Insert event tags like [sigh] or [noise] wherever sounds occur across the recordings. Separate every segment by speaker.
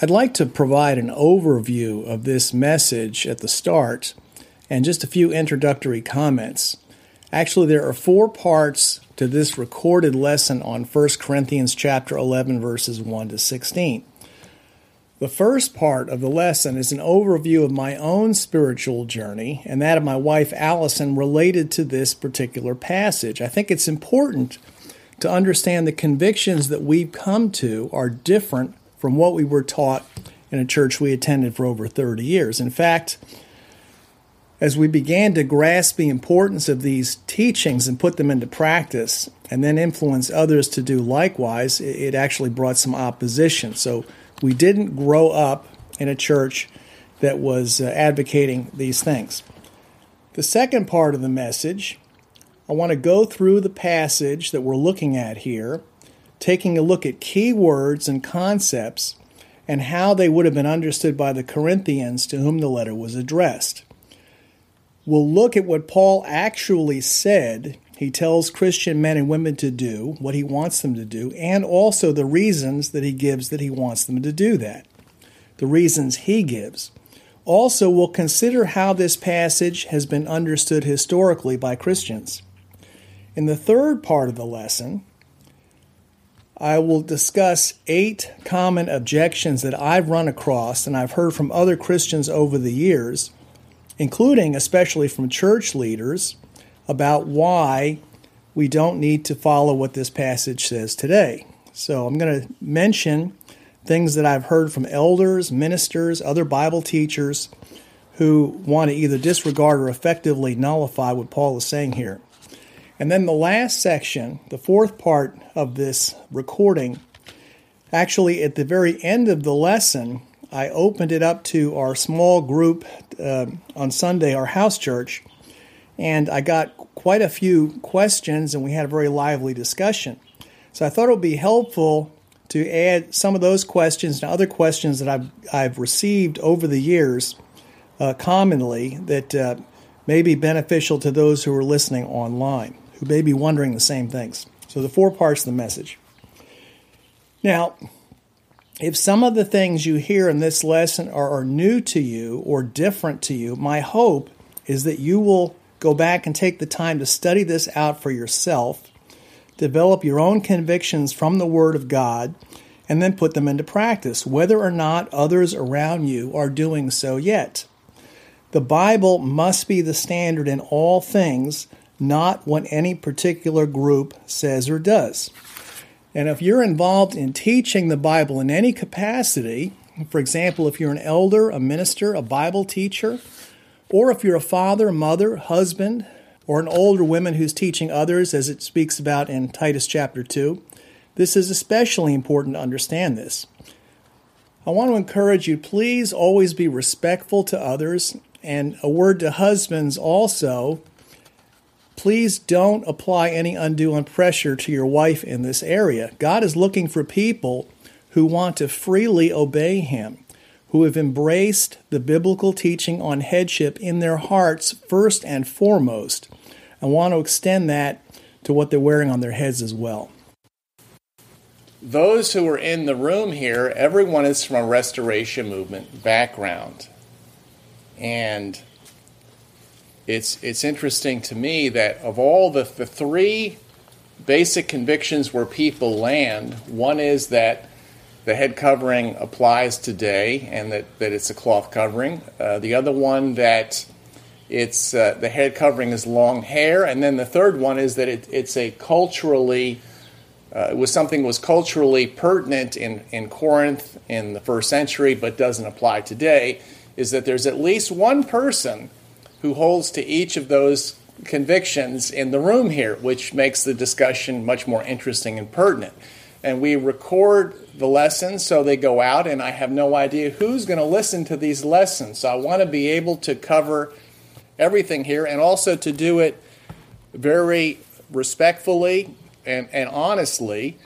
Speaker 1: I'd like to provide an overview of this message at the start and just a few introductory comments. Actually, there are four parts to this recorded lesson on 1 Corinthians chapter 11 verses 1 to 16. The first part of the lesson is an overview of my own spiritual journey and that of my wife Allison related to this particular passage. I think it's important to understand the convictions that we've come to are different from what we were taught in a church we attended for over 30 years. In fact, as we began to grasp the importance of these teachings and put them into practice and then influence others to do likewise, it actually brought some opposition. So we didn't grow up in a church that was uh, advocating these things. The second part of the message, I want to go through the passage that we're looking at here, taking a look at key words and concepts and how they would have been understood by the Corinthians to whom the letter was addressed we'll look at what Paul actually said. He tells Christian men and women to do what he wants them to do, and also the reasons that he gives that he wants them to do that. The reasons he gives. Also, we'll consider how this passage has been understood historically by Christians. In the third part of the lesson, I will discuss eight common objections that I've run across and I've heard from other Christians over the years including especially from church leaders, about why we don't need to follow what this passage says today. So I'm going to mention things that I've heard from elders, ministers, other Bible teachers who want to either disregard or effectively nullify what Paul is saying here. And then the last section, the fourth part of this recording, actually at the very end of the lesson, I opened it up to our small group uh, on Sunday, our house church, and I got quite a few questions, and we had a very lively discussion. So I thought it would be helpful to add some of those questions and other questions that I've, I've received over the years uh, commonly that uh, may be beneficial to those who are listening online, who may be wondering the same things. So the four parts of the message. Now, if some of the things you hear in this lesson are, are, new to you or different to you, my hope is that you will go back and take the time to study this out for yourself, develop your own convictions from the Word of God, and then put them into practice, whether or not others around you are doing so yet. The Bible must be the standard in all things, not what any particular group says or does. And if you're involved in teaching the Bible in any capacity, for example, if you're an elder, a minister, a Bible teacher, or if you're a father, mother, husband, or an older woman who's teaching others, as it speaks about in Titus chapter 2, this is especially important to understand this. I want to encourage you, please always be respectful to others. And a word to husbands also please don't apply any undue pressure to your wife in this area. God is looking for people who want to freely obey Him, who have embraced the biblical teaching on headship in their hearts first and foremost, and want to extend that to what they're wearing on their heads as well.
Speaker 2: Those who are in the room here, everyone is from a restoration movement background. And it's it's interesting to me that of all the, the three basic convictions where people land, one is that the head covering applies today and that, that it's a cloth covering. Uh, the other one that it's uh, the head covering is long hair, and then the third one is that it, it's a culturally uh, it was something was culturally pertinent in, in Corinth in the first century, but doesn't apply today. Is that there's at least one person who holds to each of those convictions in the room here, which makes the discussion much more interesting and pertinent. And we record the lessons so they go out, and I have no idea who's going to listen to these lessons. So I want to be able to cover everything here and also to do it very respectfully and, and honestly.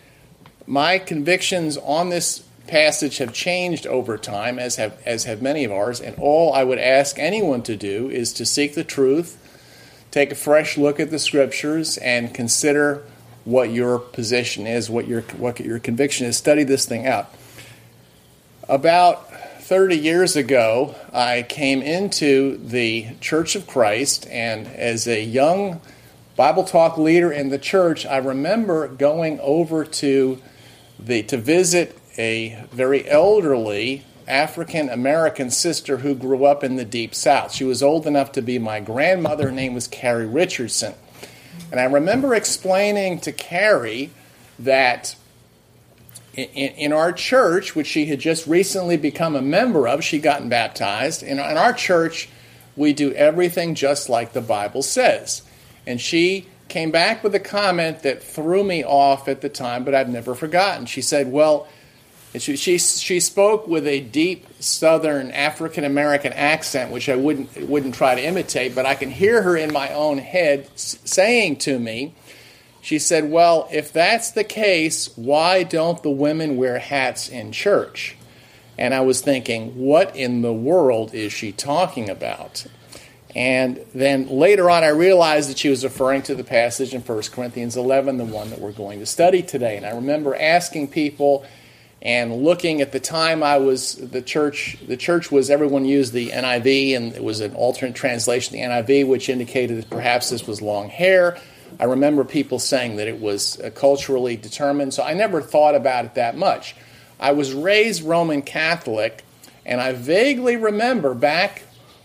Speaker 2: My convictions on this passage have changed over time, as have, as have many of ours. And all I would ask anyone to do is to seek the truth, take a fresh look at the scriptures, and consider what your position is, what your, what your conviction is. Study this thing out.
Speaker 1: About 30 years ago, I came into the Church of Christ, and as a young Bible talk leader in the church, I remember going over to the to visit a very elderly African American sister who grew up in the deep south. She was old enough to be my grandmother. Her name was Carrie Richardson. And I remember explaining to Carrie that in, in, our church, which she had just recently become a member of, she'd gotten baptized. In, in our church, we do everything just like the Bible says. And she came back with a comment that threw me off at the time, but I've never forgotten. She said, Well, she, she, she spoke with a deep Southern African American accent, which I wouldn't, wouldn't try to imitate, but I can hear her in my own head saying to me, she said, Well, if that's the case, why don't the women wear hats in church? And I was thinking, What in the world is she talking about? And then later on, I realized that she was referring to the passage in 1 Corinthians 11, the one that we're going to study today. And I remember asking people and looking at the time I was the church the church was everyone used the NIV and it was an alternate translation the NIV which indicated that perhaps this was long hair. I remember people saying that it was uh, culturally determined, so I never thought about it that much. I was raised Roman Catholic, and I vaguely remember back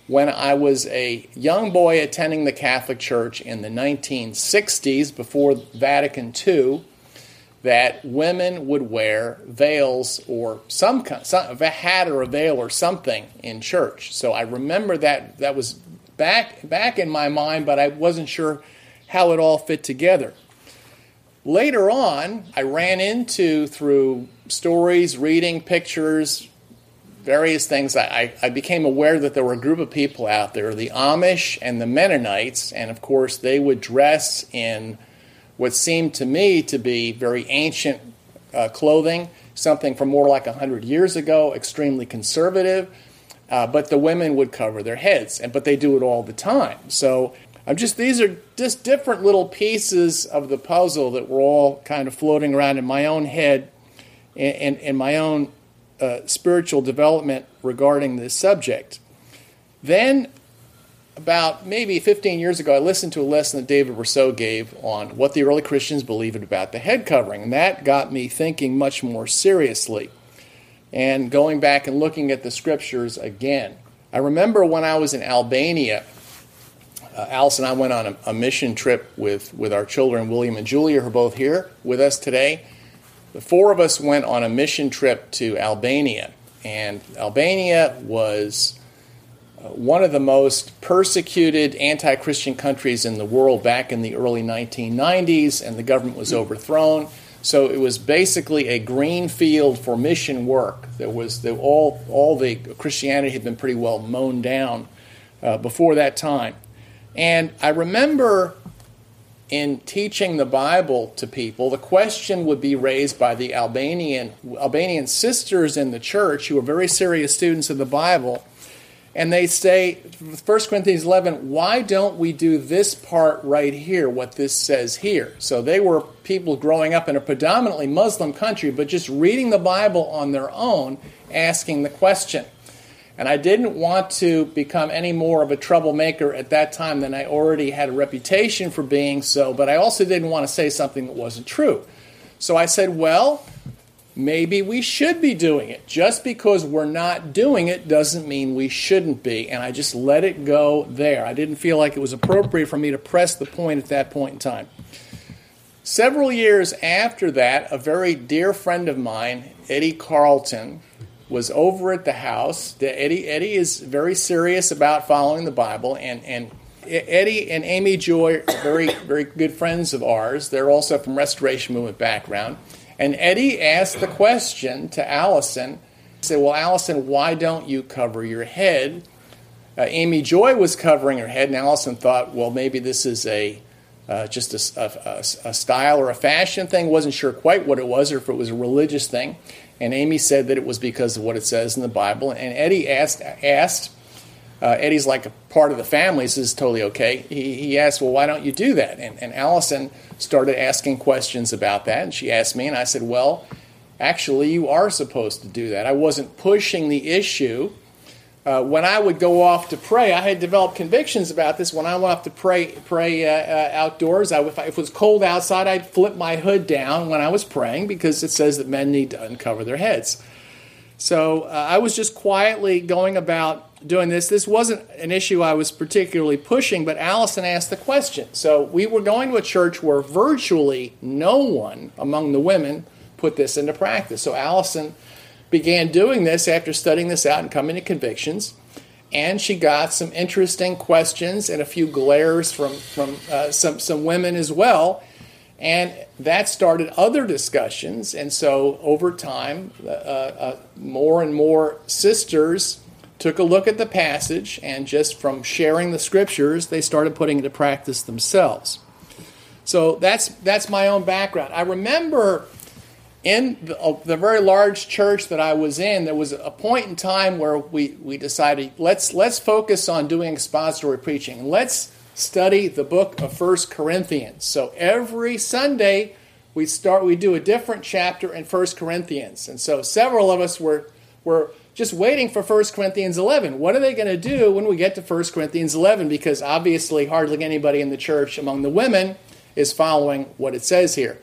Speaker 1: when I was a young boy attending the Catholic Church in the 1960s before Vatican II that women would wear veils or some kind, some, a hat or a veil or something in church. So I remember that that was back back in my mind, but I wasn't sure how it all fit together. Later on, I ran into through stories, reading pictures, various things, I, I, became aware that there were a group of people out there, the Amish and the Mennonites, and of course, they would dress in what seemed to me to be very ancient uh, clothing, something from more like 100 years ago, extremely conservative. Uh, but the women would cover their heads, and but they do it all the time. So I'm just these are just different little pieces of the puzzle that were all kind of floating around in my own head, and in my own uh, spiritual development regarding this subject. Then, about maybe 15 years ago, I listened to a lesson that David Rousseau gave on what the early Christians believed about the head covering, and that got me thinking much more seriously and going back and looking at the scriptures again. I remember when I was in Albania, uh, Alice and I went on a, a mission trip with, with our children, William and Julia, who are both here with us today the four of us went on a mission trip to Albania, and Albania was one of the most persecuted anti Christian countries in the world back in the early 1990s, and the government was overthrown. So it was basically a green field for mission work. There was the, all, all the Christianity had been pretty well mown down uh, before that time. And I remember in teaching the Bible to people, the question would be raised by the Albanian Albanian sisters in the church who were very serious students of the Bible. And they say, 1 Corinthians 11, why don't we do this part right here, what this says here? So they were people growing up in a predominantly Muslim country, but just reading the Bible on their own, asking the question. And I didn't want to become any more of a troublemaker at that time than I already had a reputation for being so, but I also didn't want to say something that wasn't true. So I said, well, maybe we should be doing it. Just because we're not doing it doesn't mean we shouldn't be. And I just let it go there. I didn't feel like it was appropriate for me to press the point at that point in time. Several years after that, a very dear friend of mine, Eddie Carlton, was over at the house. Eddie Eddie is very serious about following the Bible, and and Eddie and Amy Joy are very very good friends of ours. They're also from Restoration Movement background. And Eddie asked the question to Allison. He said, "Well, Allison, why don't you cover your head?" Uh, Amy Joy was covering her head, and Allison thought, "Well, maybe this is a uh, just a, a, a, style or a fashion thing. wasn't sure quite what it was, or if it was a religious thing." And Amy said that it was because of what it says in the Bible. And Eddie asked, asked uh, Eddie's like a part of the family, so this is totally okay. He, he asked, Well, why don't you do that? And, and Allison started asking questions about that. And she asked me, and I said, Well, actually, you are supposed to do that. I wasn't pushing the issue. Uh, when I would go off to pray, I had developed convictions about this. When I went off to pray, pray uh, uh, outdoors, I, if, I, if, it was cold outside, I'd flip my hood down when I was praying because it says that men need to uncover their heads. So uh, I was just quietly going about doing this. This wasn't an issue I was particularly pushing, but Allison asked the question. So we were going to a church where virtually no one among the women put this into practice. So Allison began doing this after studying this out and coming to convictions. And she got some interesting questions and a few glares from, from uh, some, some women as well. And that started other discussions. And so over time, uh, uh, more and more sisters took a look at the passage, and just from sharing the scriptures, they started putting into practice themselves. So that's that's my own background. I remember in the, uh, the, very large church that I was in, there was a point in time where we, we decided let's let's focus on doing expository preaching. Let's study the book of First Corinthians. So every Sunday we start we do a different chapter in First Corinthians, and so several of us were were just waiting for 1 Corinthians 11. What are they going to do when we get to 1 Corinthians 11? Because obviously, hardly anybody in the church among the women is following what it says here.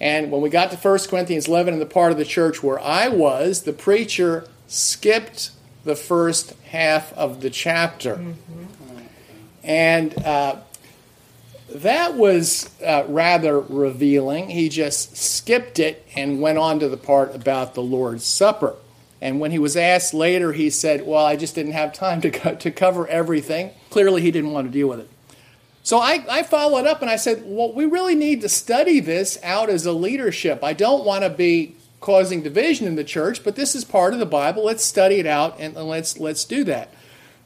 Speaker 1: And when we got to 1 Corinthians 11 in the part of the church where I was, the preacher skipped the first half of the chapter. Mm-hmm. And uh, that was uh, rather revealing. He just skipped it and went on to the part about the Lord's Supper. And when he was asked later, he said, Well, I just didn't have time to, co- to cover everything. Clearly, he didn't want to deal with it. So I, I followed up and I said, Well, we really need to study this out as a leadership. I don't want to be causing division in the church, but this is part of the Bible. Let's study it out and, and let's, let's do that.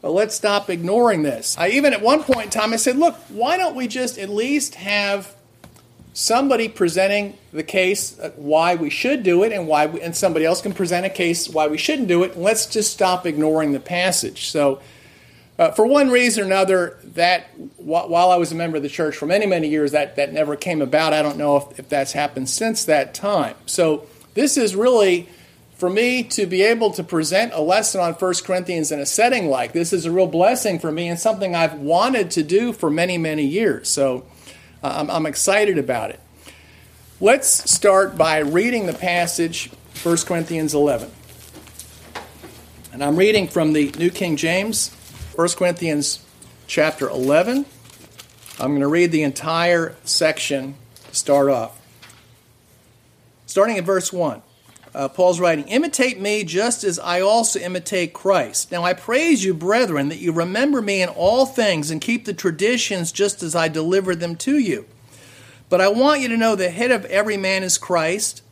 Speaker 1: But let's stop ignoring this. I even at one point in time I said, Look, why don't we just at least have somebody presenting the case uh, why we should do it and why we, and somebody else can present a case why we shouldn't do it let's just stop ignoring the passage. So uh, for one reason or another that while i was a member of the church for many many years that, that never came about. I don't know if, if that's happened since that time. So this is really for me to be able to present a lesson on 1 corinthians in a setting like this is a real blessing for me and something i've wanted to do for many many years. So I'm, I'm excited about it. Let's start by reading the passage, 1 Corinthians 11. And I'm reading from the New King James, 1 Corinthians chapter 11. I'm going to read the entire section to start off. Starting at verse 1 uh, Paul's writing, Imitate me just as I also imitate Christ. Now I praise you, brethren, that you remember me in all things and keep the traditions just as I delivered them to you. But I want you to know the head of every man is Christ,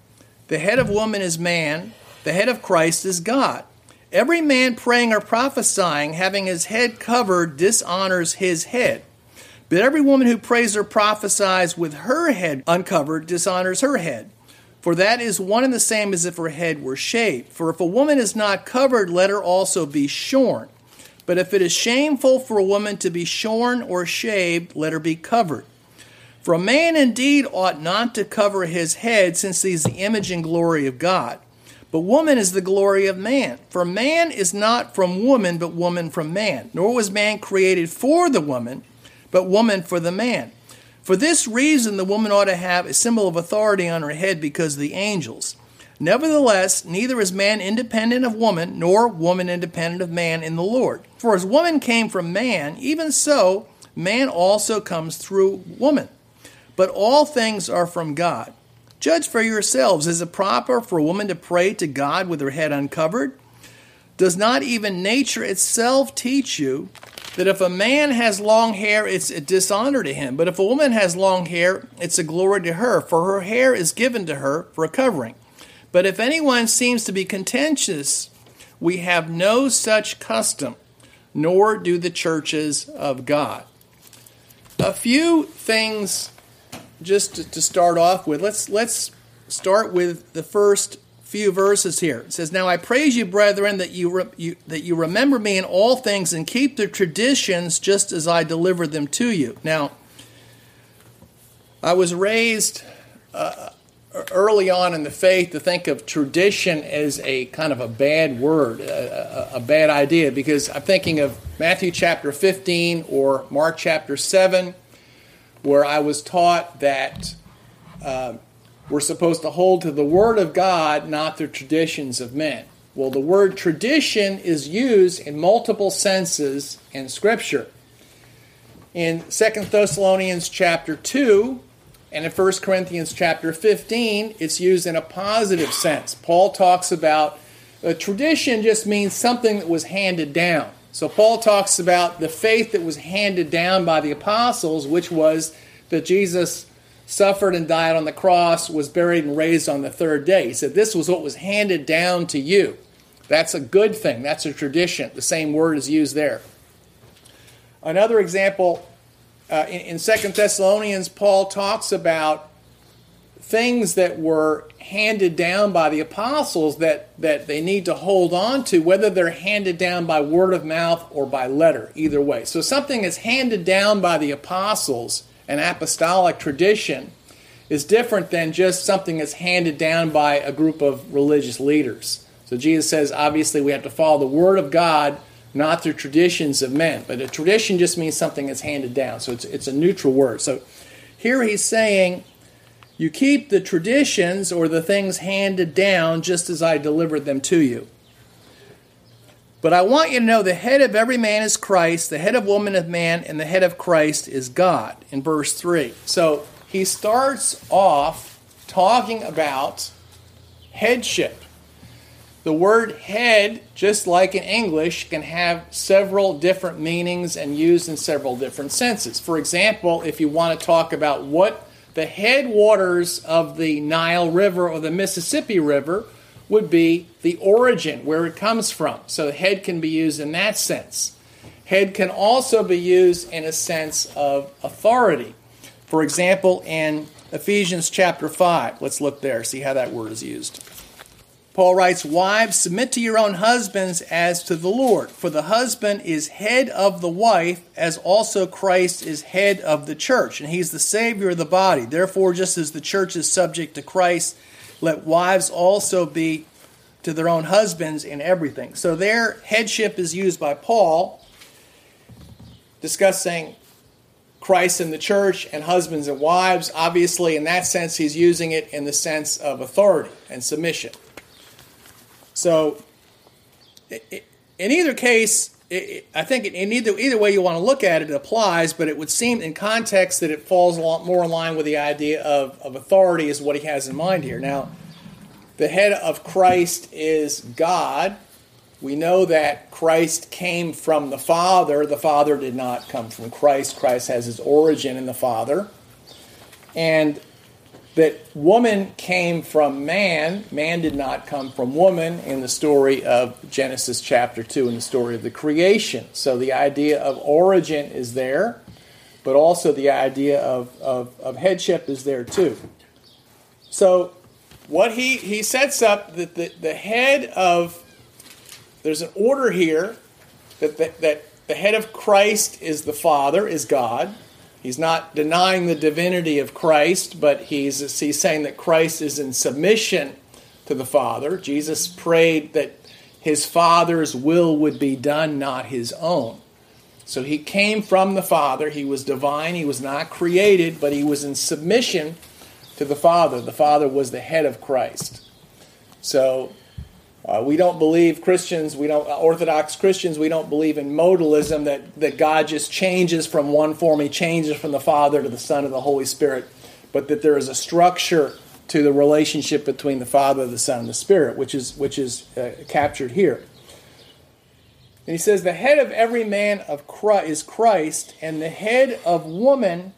Speaker 1: the head of woman is man, the head of Christ is God. Every man praying or prophesying, having his head covered, dishonors his head. But every woman who prays or prophesies with her head uncovered dishonors her head. For that is one and the same as if her head were shaved. For if a woman is not covered, let her also be shorn. But if it is shameful for a woman to be shorn or shaved, let her be covered. For a man indeed ought not to cover his head, since he is the image and glory of God. But woman is the glory of man. For man is not from woman, but woman from man. Nor was man created for the woman, but woman for the man. For this reason, the woman ought to have a symbol of authority on her head because of the angels. Nevertheless, neither is man independent of woman, nor woman independent of man in the Lord. For as woman came from man, even so man also comes through woman. But all things are from God. Judge for yourselves is it proper for a woman to pray to God with her head uncovered? Does not even nature itself teach you that if a man has long hair, it's a dishonor to him. But if a woman has long hair, it's a glory to her, for her hair is given to her for a covering. But if anyone seems to be contentious, we have no such custom, nor do the churches of God. A few things just to, start off with. Let's let's start with the first few verses here. It says, "Now I praise you, brethren, that you, re- you, that you remember me in all things and keep the traditions just as I delivered them to you." Now, I was raised uh, early on in the faith to think of tradition as a kind of a bad word, a, a, a, bad idea, because I'm thinking of Matthew chapter 15 or Mark chapter 7, where I was taught that uh, we're supposed to hold to the Word of God, not the traditions of men. Well, the word tradition is used in multiple senses in Scripture. In 2 Thessalonians chapter 2, and in 1 Corinthians chapter 15, it's used in a positive sense. Paul talks about a tradition just means something that was handed down. So Paul talks about the faith that was handed down by the apostles, which was that Jesus suffered and died on the cross, was buried and raised on the third day. He said this was what was handed down to you. That's a good thing. That's a tradition. The same word is used there. Another example uh, in, in Second Thessalonians, Paul talks about things that were handed down by the apostles that, that they need to hold on to, whether they're handed down by word of mouth or by letter, either way. So something is handed down by the apostles, an apostolic tradition, is different than just something that's handed down by a group of religious leaders. So Jesus says, obviously, we have to follow the word of God not the traditions of men. But a tradition just means something that's handed down. So it's, it's a neutral word. So here he's saying, you keep the traditions or the things handed down just as I delivered them to you. But I want you to know the head of every man is Christ, the head of woman is man, and the head of Christ is God, in verse 3. So he starts off talking about headship. The word head, just like in English, can have several different meanings and used in several different senses. For example, if you want to talk about what the headwaters of the Nile River or the Mississippi River would be the origin, where it comes from. So head can be used in that sense. Head can also be used in a sense of authority. For example, in Ephesians chapter 5, let's look there, see how that word is used. Paul writes, Wives, submit to your own husbands as to the Lord. For the husband is head of the wife, as also Christ is head of the church, and he's the Savior of the body. Therefore, just as the church is subject to Christ, let wives also be to their own husbands in everything. So, their headship is used by Paul, discussing Christ and the church and husbands and wives. Obviously, in that sense, he's using it in the sense of authority and submission. So, in either case, I think in either either way you want to look at it, it applies. But it would seem, in context, that it falls a lot more in line with the idea of, of authority is what he has in mind here. Now, the head of Christ is God. We know that Christ came from the Father. The Father did not come from Christ. Christ has his origin in the Father. And that woman came from man, man did not come from woman in the story of Genesis chapter 2 in the story of the creation. So the idea of origin is there, but also the idea of, of, of headship is there too. So what he, he sets up that the, the head of, there's an order here that, that, that the head of Christ is the Father, is God. He's not denying the divinity of Christ, but he's, he's saying that Christ is in submission to the Father. Jesus prayed that his Father's will would be done, not his own. So he came from the Father. He was divine. He was not created, but he was in submission to the Father. The Father was the head of Christ. So uh, we don't believe Christians, we don't Orthodox Christians, we don't believe in modalism that, that God just changes from one form, He changes from the Father to the Son and the Holy Spirit, but that there is a structure to the relationship between the Father, the Son, and the Spirit, which is which is uh, captured here. And he says, "The head of every man of Christ is Christ, and the head of woman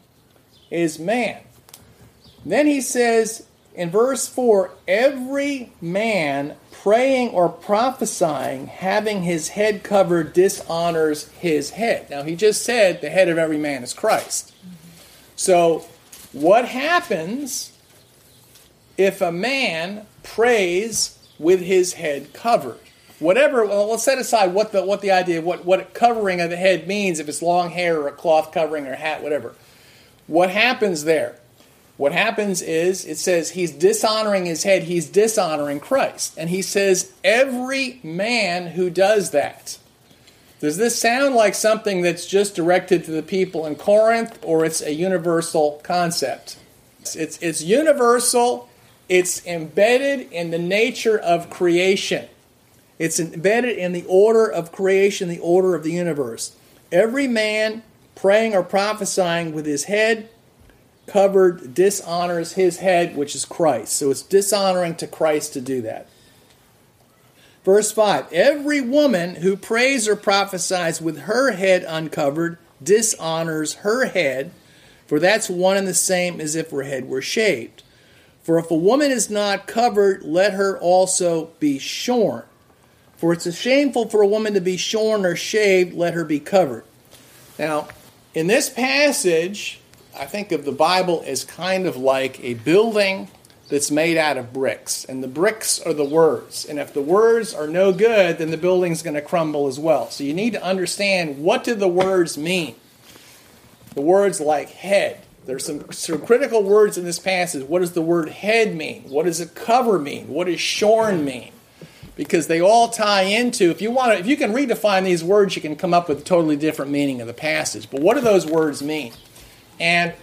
Speaker 1: is man." Then he says in verse four, "Every man praying or prophesying, having his head covered, dishonors his head. Now, he just said the head of every man is Christ. So, what happens if a man prays with his head covered? Whatever, well, let's set aside what the, what the idea of what, what covering of the head means, if it's long hair or a cloth covering or hat, whatever. What happens there? What happens is it says he's dishonoring his head, he's dishonoring Christ. And he says, every man who does that. Does this sound like something that's just directed to the people in Corinth, or it's a universal concept? It's, it's universal, it's embedded in the nature of creation, it's embedded in the order of creation, the order of the universe. Every man praying or prophesying with his head covered dishonors his head, which is Christ. So it's dishonoring to Christ to do that. Verse 5 Every woman who prays or prophesies with her head uncovered dishonors her head, for that's one and the same as if her head were shaved. For if a woman is not covered, let her also be shorn. For it's shameful for a woman to be shorn or shaved, let her be covered. Now, in this passage, I think of the Bible as kind of like a building that's made out of bricks, and the bricks are the words. And if the words are no good, then the building's going to crumble as well. So you need to understand what do the words mean. The words like head. There's some, some critical words in this passage. What does the word head mean? What does it cover mean? What does shorn mean? Because they all tie into. If you want to, if you can redefine these words, you can come up with a totally different meaning of the passage. But what do those words mean? And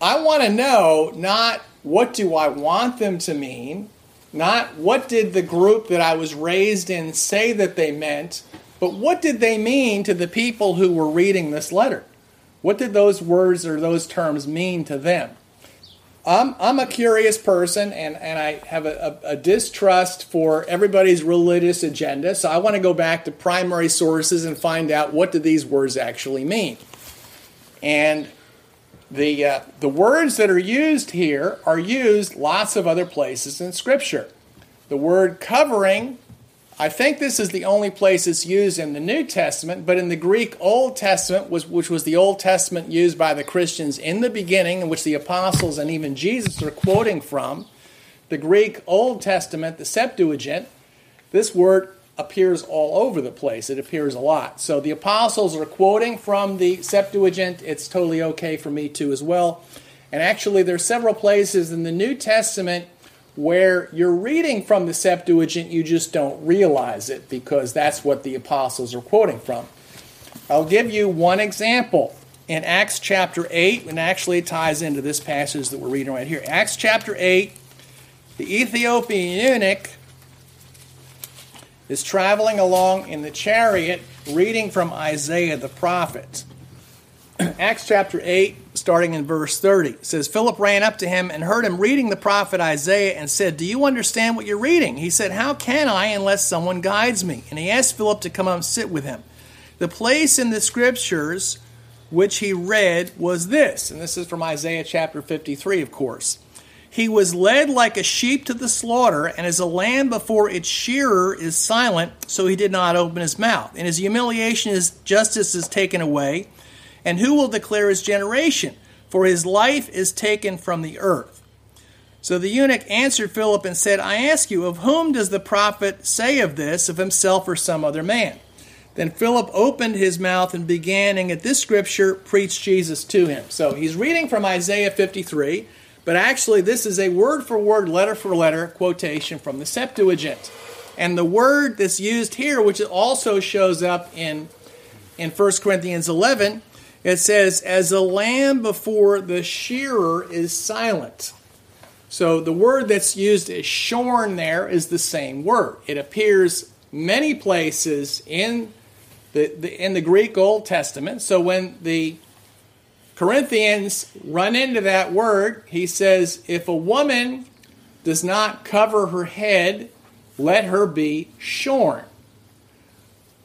Speaker 1: I want to know not what do I want them to mean, not what did the group that I was raised in say that they meant, but what did they mean to the people who were reading this letter? What did those words or those terms mean to them? I'm, I'm a curious person and, and I have a, a, a distrust for everybody's religious agenda, so I want to go back to primary sources and find out what do these words actually mean. And the, uh, the words that are used here are used lots of other places in Scripture. The word covering, I think this is the only place it's used in the New Testament, but in the Greek Old Testament, which was the Old Testament used by the Christians in the beginning, in which the apostles and even Jesus are quoting from, the Greek Old Testament, the Septuagint, this word appears all over the place. It appears a lot. So the apostles are quoting from the Septuagint. It's totally okay for me to as well. And actually, there are several places in the New Testament where you're reading from the Septuagint, you just don't realize it because that's what the apostles are quoting from. I'll give you one example. In Acts chapter 8, and actually it ties into this passage that we're reading right here. Acts chapter 8, the Ethiopian eunuch is traveling along in the chariot reading from Isaiah the prophet. [clears throat] Acts chapter 8, starting in verse 30, says Philip ran up to him and heard him reading the prophet Isaiah and said, Do you understand what you're reading? He said, How can I unless someone guides me? And he asked Philip to come up and sit with him. The place in the scriptures which he read was this, and this is from Isaiah chapter 53, of course. He was led like a sheep to the slaughter, and as a lamb before its shearer is silent, so he did not open his mouth. In his humiliation, his justice is taken away. And who will declare his generation? For his life is taken from the earth. So the eunuch answered Philip and said, I ask you, of whom does the prophet say of this, of himself or some other man? Then Philip opened his mouth and beginning at this scripture, preached Jesus to him. So he's reading from Isaiah 53. But actually, this is a word for word, letter for letter quotation from the Septuagint. And the word that's used here, which also shows up in, in 1 Corinthians 11, it says, As a lamb before the shearer is silent. So the word that's used as shorn there is the same word. It appears many places in the, the, in the Greek Old Testament. So when the Corinthians run into that word. He says, If a woman does not cover her head, let her be shorn.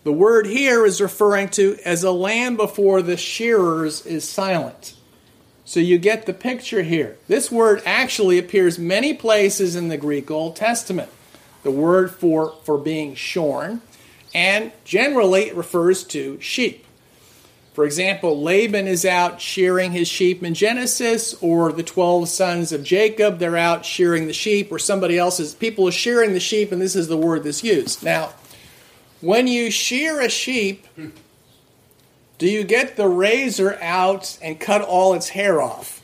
Speaker 1: The word here is referring to as a lamb before the shearers is silent. So you get the picture here. This word actually appears many places in the Greek Old Testament. The word for, for being shorn, and generally it refers to sheep. For example, Laban is out shearing his sheep in Genesis, or the 12 sons of Jacob, they're out shearing the sheep, or somebody else's people are shearing the sheep, and this is the word that's used. Now, when you shear a sheep, do you get the razor out and cut all its hair off?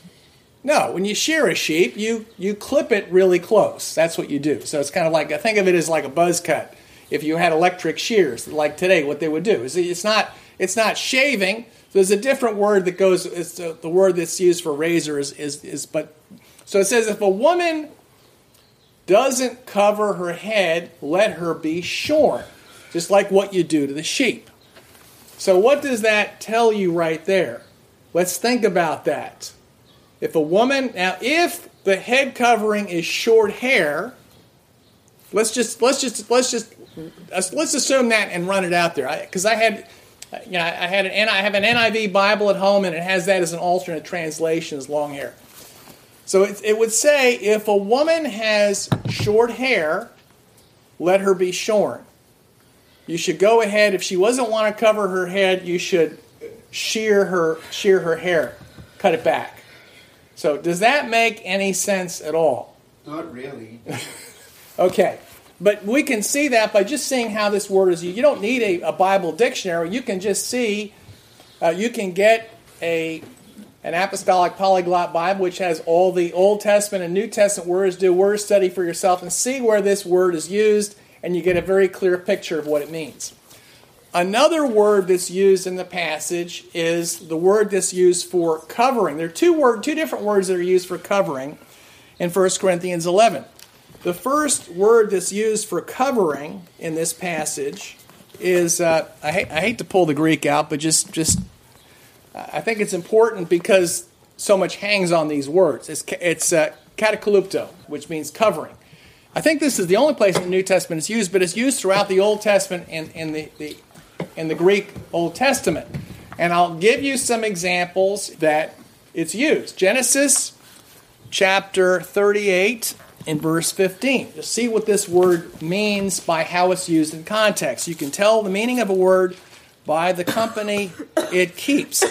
Speaker 1: No, when you shear a sheep, you you clip it really close. That's what you do. So it's kind of like think of it as like a buzz cut. If you had electric shears, like today, what they would do is it's not it's not shaving. There's a different word that goes. It's the, the word that's used for razor is, is is but. So it says if a woman doesn't cover her head, let her be shorn, just like what you do to the sheep. So what does that tell you right there? Let's think about that. If a woman now if the head covering is short hair, let's just let's just let's just let's assume that and run it out there because I, I, had you know I had an I have an NIV Bible at home and it has that as an alternate translation as long hair. So it, it would say if a woman has short hair, let her be shorn. You should go ahead if she doesn't want to cover her head, you should shear her shear her hair, cut it back. So, does that make any sense at all?
Speaker 3: Not really. [laughs]
Speaker 1: okay. But we can see that by just seeing how this word is used. You don't need a, a Bible dictionary. You can just see, uh, you can get a an apostolic polyglot Bible, which has all the Old Testament and New Testament words. Do word study for yourself and see where this word is used, and you get a very clear picture of what it means. Another word that's used in the passage is the word that's used for covering. There are two word, two different words that are used for covering in 1 Corinthians 11. The first word that's used for covering in this passage is uh, I, hate, I hate to pull the Greek out, but just just I think it's important because so much hangs on these words. It's it's uh, katakalupto, which means covering. I think this is the only place in the New Testament it's used, but it's used throughout the Old Testament and in the, the in the Greek Old Testament. And I'll give you some examples that it's used. Genesis chapter 38 in verse 15. To see what this word means by how it's used in context. You can tell the meaning of a word by the company it keeps.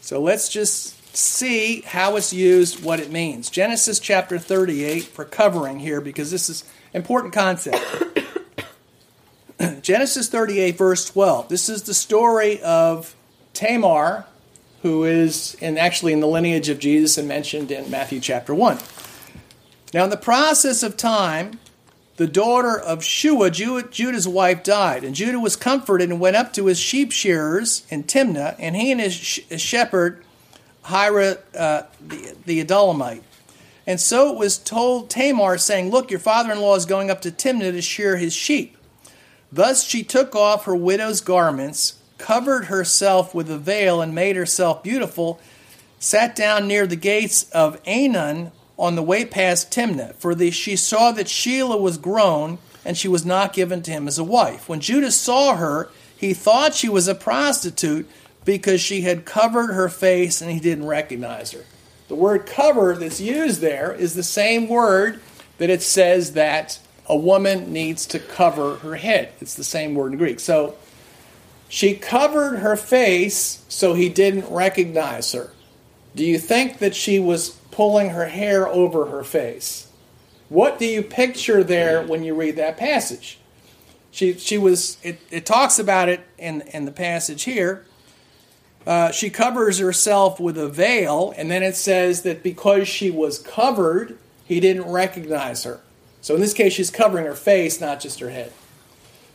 Speaker 1: So let's just see how it's used, what it means. Genesis chapter 38 for covering here because this is important concept. Genesis 38, verse 12. This is the story of Tamar, who is in, actually in the lineage of Jesus and mentioned in Matthew chapter 1. Now, in the process of time, the daughter of Shua, Judah's wife, died, and Judah was comforted and went up to his sheep shearers in Timnah, and he and his, shepherd, Hira uh, the, the Adullamite. And so it was told Tamar, saying, Look, your father in law is going up to Timnah to shear his sheep. Thus she took off her widow's garments, covered herself with a veil, and made herself beautiful, sat down near the gates of Anan on the way past Timnah, for the, she saw that Shelah was grown, and she was not given to him as a wife. When Judah saw her, he thought she was a prostitute because she had covered her face and he didn't recognize her. The word cover that's used there is the same word that it says that a woman needs to cover her head. It's the same word in Greek. So she covered her face so he didn't recognize her. Do you think that she was pulling her hair over her face? What do you picture there when you read that passage? She, she was, it, it talks about it in, in the passage here. Uh, she covers herself with a veil, and then it says that because she was covered, he didn't recognize her. So in this case, she's covering her face, not just her head.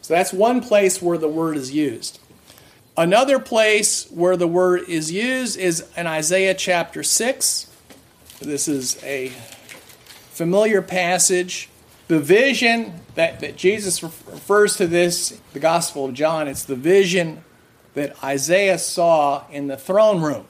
Speaker 1: So that's one place where the word is used. Another place where the word is used is in Isaiah chapter 6. This is a familiar passage. The vision that, that Jesus refers to this, the Gospel of John, it's the vision that Isaiah saw in the throne room.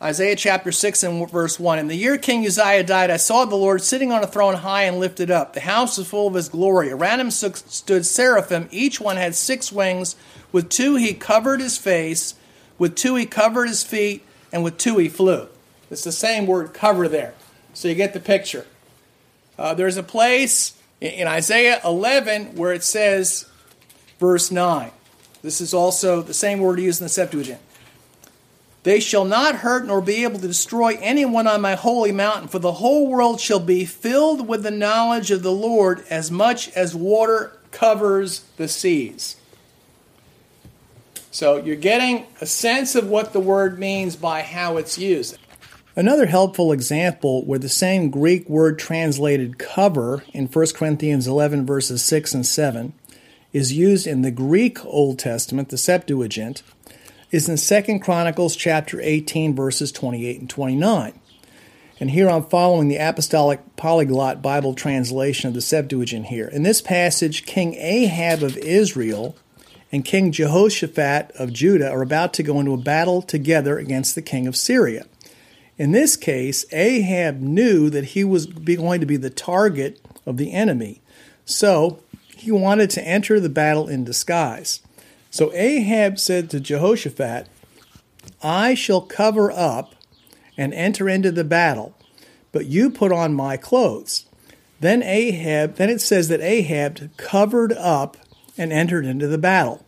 Speaker 1: Isaiah chapter 6 and verse 1. In the year King Uzziah died, I saw the Lord sitting on a throne high and lifted up. The house was full of his glory. Around him stood seraphim. Each one had six wings. With two he covered his face, with two he covered his feet, and with two he flew. It's the same word cover there. So you get the picture. Uh, there's a place in Isaiah 11 where it says, verse 9. This is also the same word used in the Septuagint. They shall not hurt nor be able to destroy anyone on my holy mountain, for the whole world shall be filled with the knowledge of the Lord as much as water covers the seas. So you're getting a sense of what the word means by how it's used. Another helpful example where the same Greek word translated cover in 1 Corinthians 11 verses 6 and 7 is used in the Greek Old Testament, the Septuagint, is in 2 Chronicles chapter 18 verses 28 and 29. And here I'm following the Apostolic Polyglot Bible translation of the Septuagint here. In this passage, King Ahab of Israel and King Jehoshaphat of Judah are about to go into a battle together against the king of Syria. In this case, Ahab knew that he was going to be the target of the enemy. So he wanted to enter the battle in disguise. So Ahab said to Jehoshaphat, I shall cover up and enter into the battle, but you put on my clothes. Then Ahab, then it says that Ahab covered up and entered into the battle.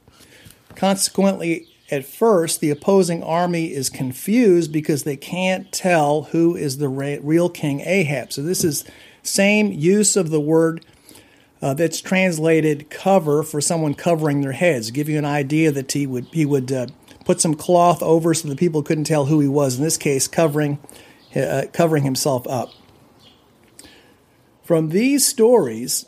Speaker 1: Consequently, at first, the opposing army is confused because they can't tell who is the real king Ahab. So this is same use of the word uh, that's translated cover for someone covering their heads, give you an idea that he would he would uh, put some cloth over so the people couldn't tell who he was. In this case, covering uh, covering himself up. From these stories,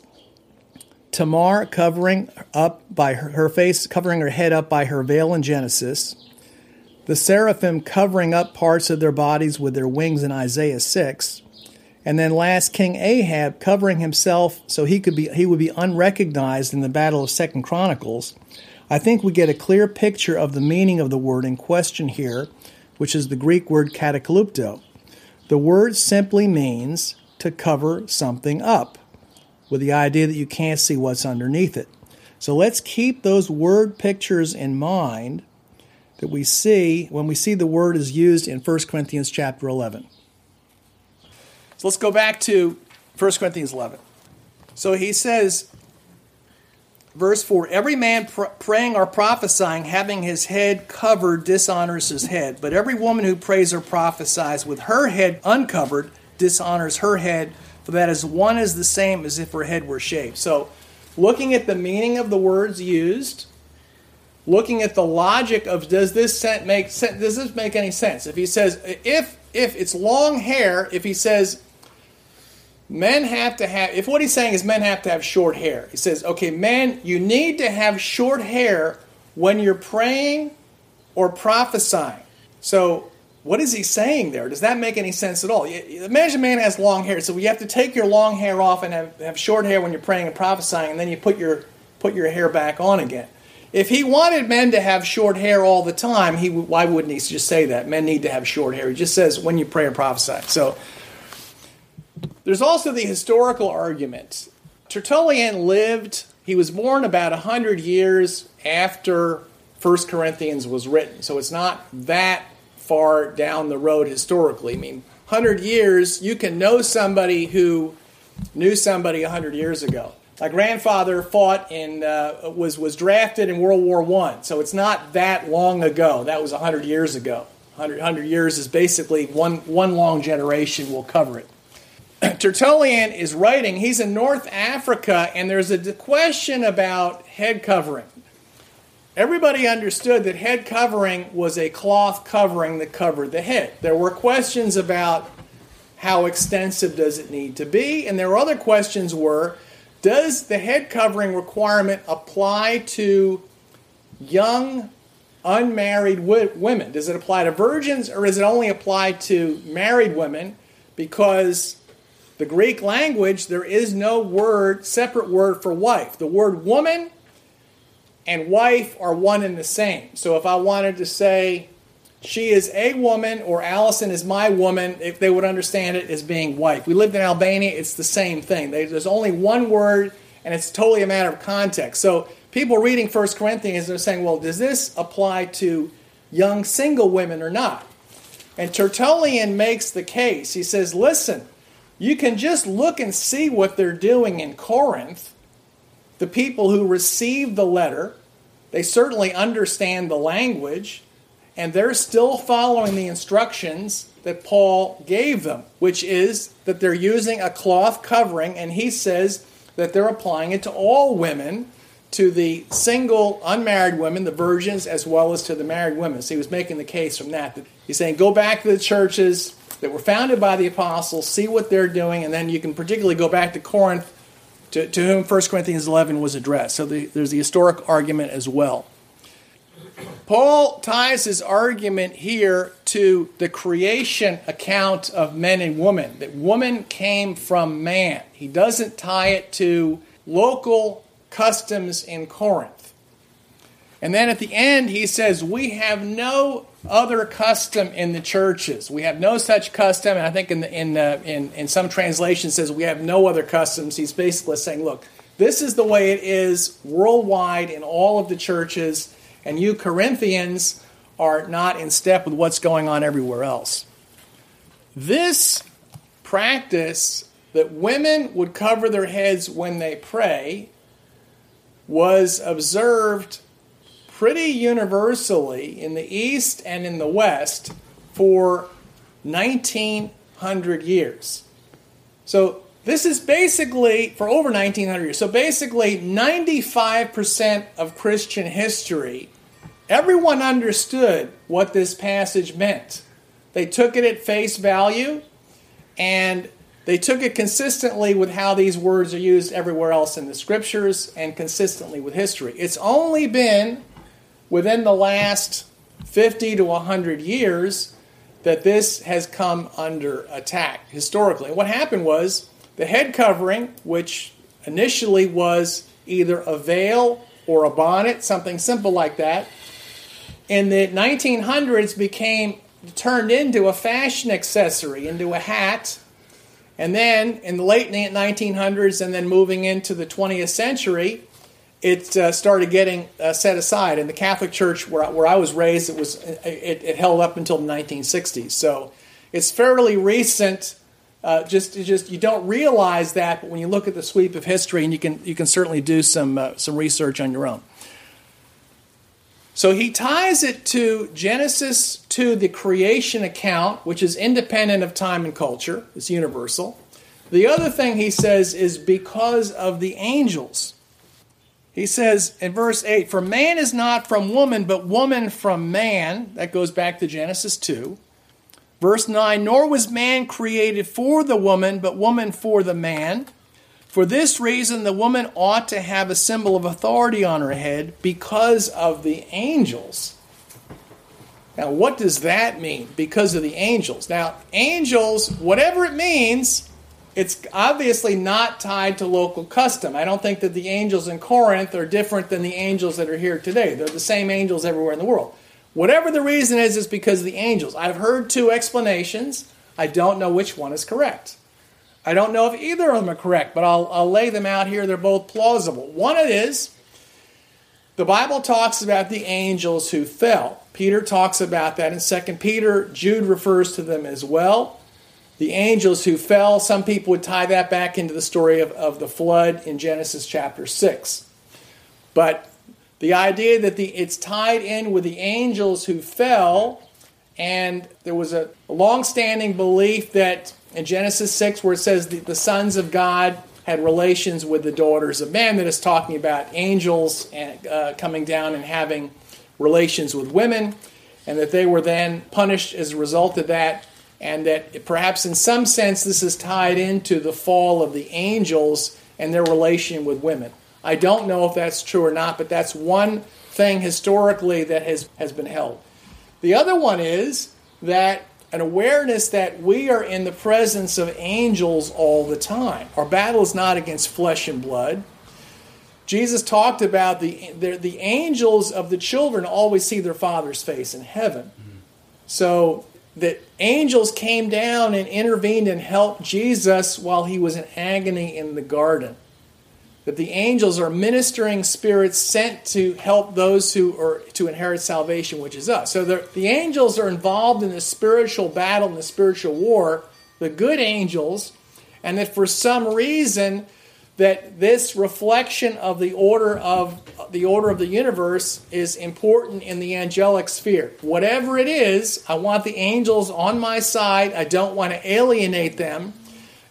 Speaker 1: Tamar covering up by her, her, face, covering her head up by her veil in Genesis. The seraphim covering up parts of their bodies with their wings in Isaiah 6. And then last King Ahab covering himself so he could be he would be unrecognized in the battle of Second Chronicles. I think we get a clear picture of the meaning of the word in question here, which is the Greek word katakalupto. The word simply means to cover something up with the idea that you can't see what's underneath it. So let's keep those word pictures in mind that we see when we see the word is used in 1 Corinthians chapter 11. So let's go back to 1 Corinthians 11. So he says, verse 4 Every man pr- praying or prophesying, having his head covered, dishonors his head. But every woman who prays or prophesies with her head uncovered dishonors her head for that is one is the same as if her head were shaved. So, looking at the meaning of the words used, looking at the logic of does this make sense? does this make any sense? If he says if if it's long hair, if he says men have to have if what he's saying is men have to have short hair. He says, "Okay, men, you need to have short hair when you're praying or prophesying." So, what is he saying there? Does that make any sense at all? Imagine a man has long hair, so you have to take your long hair off and have, have short hair when you're praying and prophesying, and then you put your put your hair back on again. If he wanted men to have short hair all the time, he why wouldn't he just say that men need to have short hair? He just says when you pray or prophesy. So there's also the historical argument. Tertullian lived; he was born about hundred years after First Corinthians was written, so it's not that far down the road historically. I mean, 100 years, you can know somebody who knew somebody 100 years ago. My grandfather fought in uh, was was drafted in World War One, so it's not that long ago. That was 100 years ago. 100, 100 years is basically one one long generation will cover it. [clears throat] Tertullian is writing. He's in North Africa, and there's a question about head covering. Everybody understood that head covering was a cloth covering that covered the head. There were questions about how extensive does it need to be, and there were other questions were does the head covering requirement apply to young unmarried women? Does it apply to virgins or is it only applied to married women? Because the Greek language, there is no word, separate word for wife. The word woman and wife are one and the same. So if I wanted to say she is a woman or Allison is my woman, if they would understand it as being wife. We lived in Albania, it's the same thing. There's only one word and it's totally a matter of context. So people reading 1 Corinthians are saying, well, does this apply to young single women or not? And Tertullian makes the case. He says, listen, you can just look and see what they're doing in Corinth the people who received the letter, they certainly understand the language, and they're still following the instructions that Paul gave them, which is that they're using a cloth covering, and he says that they're applying it to all women, to the single unmarried women, the virgins, as well as to the married women. So he was making the case from that. He's saying, go back to the churches, that were founded by the apostles, see what they're doing, and then you can particularly go back to Corinth, to, to whom 1 Corinthians 11 was addressed. So the, there's the historic argument as well. Paul ties his argument here to the creation account of men and women, that woman came from man. He doesn't tie it to local customs in Corinth. And then at the end, he says, We have no other custom in the churches. We have no such custom. And I think in, the, in, uh, in, in some translations says we have no other customs. He's basically saying, Look, this is the way it is worldwide in all of the churches and you Corinthians are not in step with what's going on everywhere else. This practice that women would cover their heads when they pray was observed pretty universally in the East and in the West for 1900 years. So this is basically for over 1900 years. So basically 95% of Christian history Everyone understood what this passage meant. They took it at face value and they took it consistently with how these words are used everywhere else in the scriptures and consistently with history. It's only been within the last 50 to 100 years that this has come under attack historically. And what happened was the head covering, which initially was either a veil or a bonnet, something simple like that, in the 1900s became turned into a fashion accessory, into a hat. And then in the late 1900s and then moving into the 20th century, it uh, started getting uh, set aside. In the Catholic Church where, where I was raised, it, was, it, it held up until the 1960s. So it's fairly recent. Uh, just, just you don't realize that, but when you look at the sweep of history, and you can you can certainly do some uh, some research on your own. So he ties it to Genesis to the creation account, which is independent of time and culture, it's universal. The other thing he says is because of the angels. He says in verse 8, For man is not from woman, but woman from man. That goes back to Genesis 2. Verse 9, Nor was man created for the woman, but woman for the man. For this reason, the woman ought to have a symbol of authority on her head because of the angels. Now, what does that mean? Because of the angels. Now, angels, whatever it means, it's obviously not tied to local custom. I don't think that the angels in Corinth are different than the angels that are here today. They're the same angels everywhere in the world. Whatever the reason is, is because of the angels. I've heard two explanations. I don't know which one is correct. I don't know if either of them are correct, but I'll, I'll lay them out here. They're both plausible. One it is the Bible talks about the angels who fell. Peter talks about that in 2 Peter. Jude refers to them as well. The angels who fell, some people would tie that back into the story of, of the flood in Genesis chapter 6. But the idea that the, it's tied in with the angels who fell, and there was a long standing belief that in Genesis 6, where it says the, the sons of God had relations with the daughters of man, that is talking about angels and, uh, coming down and having relations with women, and that they were then punished as a result of that, and that perhaps in some sense this is tied into the fall of the angels and their relation with women. I don't know if that's true or not, but that's one thing historically that has, has been held. The other one is that an awareness that we are in the presence of angels all the time. Our battle is not against flesh and blood. Jesus talked about the, the, the angels of the children always see their father's face in heaven. So that angels came down and intervened and helped Jesus while he was in agony in the garden that the angels are ministering spirits sent to help those who are to inherit salvation, which is us. So the, the angels are involved in the spiritual battle, in the spiritual war, the good angels, and that for some reason that this reflection of the order of the order of the universe is important in the angelic sphere. Whatever it is, I want the angels on my side. I don't want to alienate them,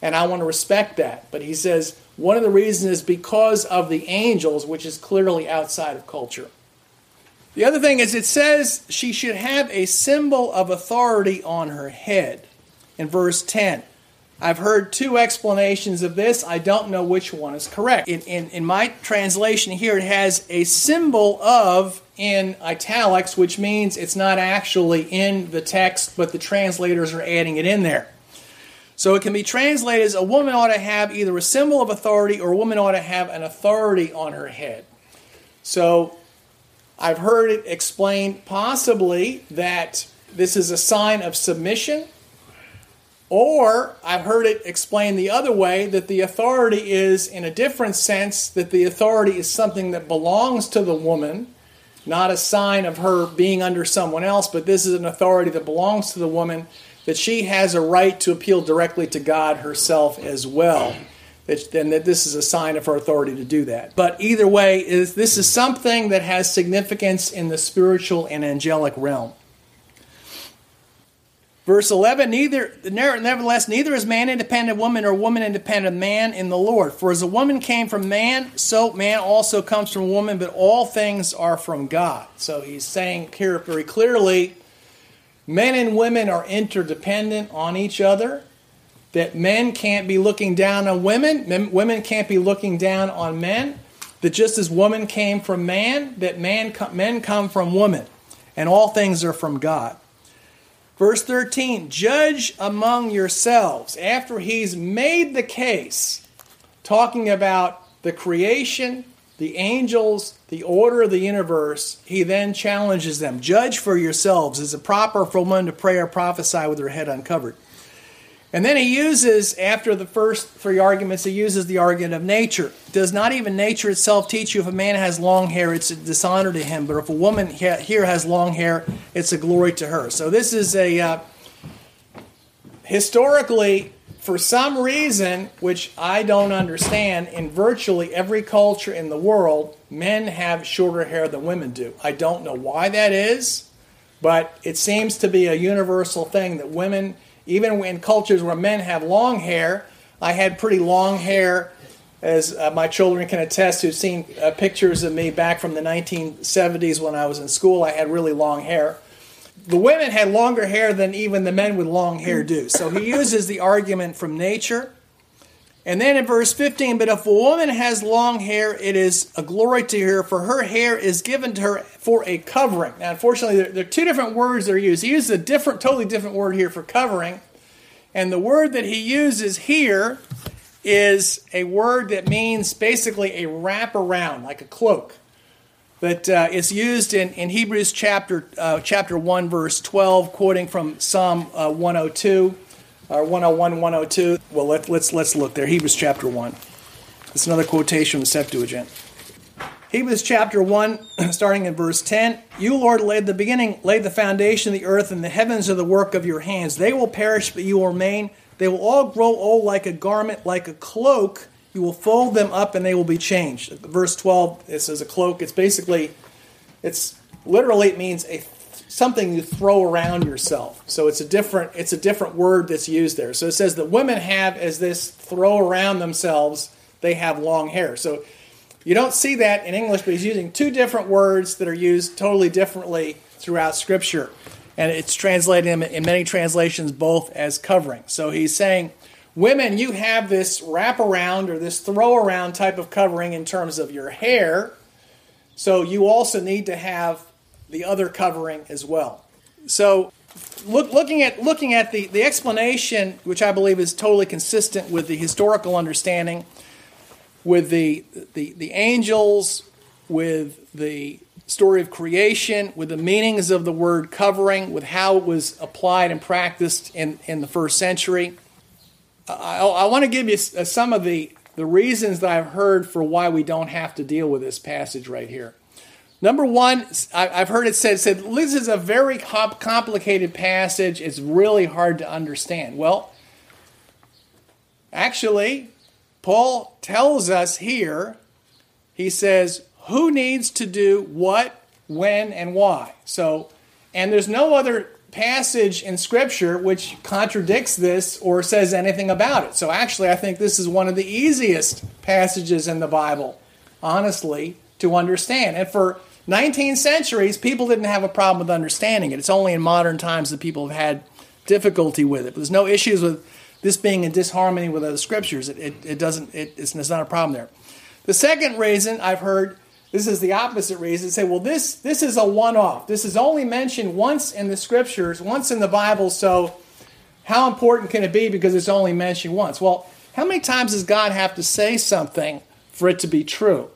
Speaker 1: and I want to respect that. But he says one of the reasons is because of the angels, which is clearly outside of culture. The other thing is, it says she should have a symbol of authority on her head. in verse 10. I've heard two explanations of this. I don't know which one is correct. In, in, in, my translation here, it has a symbol of in italics, which means it's not actually in the text, but the translators are adding it in there. So it can be translated as a woman ought to have either a symbol of authority or a woman ought to have an authority on her head. So I've heard it explained possibly that this is a sign of submission or I've heard it explained the other way that the authority is, in a different sense, that the authority is something that belongs to the woman, not a sign of her being under someone else, but this is an authority that belongs to the woman, that she has a right to appeal directly to God herself as well. And that this is a sign of her authority to do that. But either way, is this is something that has significance in the spiritual and angelic realm. Verse 11, neither, nevertheless, neither is man independent of woman or woman independent of man in the Lord. For as a woman came from man, so man also comes from woman, but all things are from God. So he's saying here very clearly men and women are interdependent on each other, that men can't be looking down on women, men, women can't be looking down on men, that just as woman came from man, that man, men come from woman, and all things are from God. Verse 13, judge among yourselves. After he's made the case, talking about the creation, the angels, the order of the universe, he then challenges them. Judge for yourselves. Is it proper for one to pray or prophesy with her head uncovered? And then he uses, after the first three arguments, he uses the argument of nature. Does not even nature itself teach you if a man has long hair, it's a dishonor to him, but if a woman here has long hair, it's a glory to her. So this is a, uh, historically, for some reason, which I don't understand, in virtually every culture in the world, men have shorter hair than women do. I don't know why that is, but it seems to be a universal thing that women even in cultures where men have long hair, I had pretty long hair, as uh, my children can attest who've seen uh, pictures of me back from the 1970s when I was in school. I had really long hair. The women had longer hair than even the men with long hair do. So he [laughs] uses the argument from nature and then in verse 15, but if a woman has long hair, it is a glory to her, for her hair is given to her for a covering. Now, unfortunately, there, there are two different words that are used. He uses a different, totally different word here for covering. And the word that he uses here is a word that means basically a wrap around, like a cloak. But uh, is used in, in Hebrews chapter, uh, chapter 1, verse 12, quoting from Psalm uh, 102 or 101, 102. Well, let, let's let's look there. Hebrews chapter one. It's another quotation from the Septuagint. Hebrews chapter 1, [clears throat] starting in verse 10. You, Lord, laid the beginning, laid the foundation of the earth, and the heavens are the work of your hands. They will perish, but you will remain. They will all grow old like a garment, like a cloak. You will fold them up, and they will be changed. Verse 12, it says a cloak. It's basically, it's literally, it means a something you throw around yourself. So it's a different it's a different word that's used there. So it says that women have as this throw around themselves, they have long hair. So you don't see that in English, but he's using two different words that are used totally differently throughout Scripture. And it's translated in many translations both as covering. So he's saying, Women, you have this wrap around or this throw around type of covering in terms of your hair. So you also need to have the other covering as well. So, look, looking at looking at the, the explanation, which I believe is totally consistent with the historical understanding, with the, the, the angels, with the story of creation, with the meanings of the word covering, with how it was applied and practiced in, in the first century. I, I want to give you uh, some of the, the reasons that I've heard for why we don't have to deal with this passage right here. Number one, I've heard it said, said this is a very complicated passage. It's really hard to understand. Well, actually, Paul tells us here, he says, who needs to do what, when, and why. So, and there's no other passage in Scripture which contradicts this or says anything about it. So, actually, I think this is one of the easiest passages in the Bible, honestly, to understand. And for 19 centuries, people didn't have a problem with understanding it. It's only in modern times that people have had difficulty with it. But there's no issues with this being in disharmony with other scriptures. It, it, it doesn't, it, it's, it's not a problem there. The second reason I've heard, this is the opposite reason, say, well, this, this is a one off. This is only mentioned once in the scriptures, once in the Bible, so how important can it be because it's only mentioned once? Well, how many times does God have to say something for it to be true?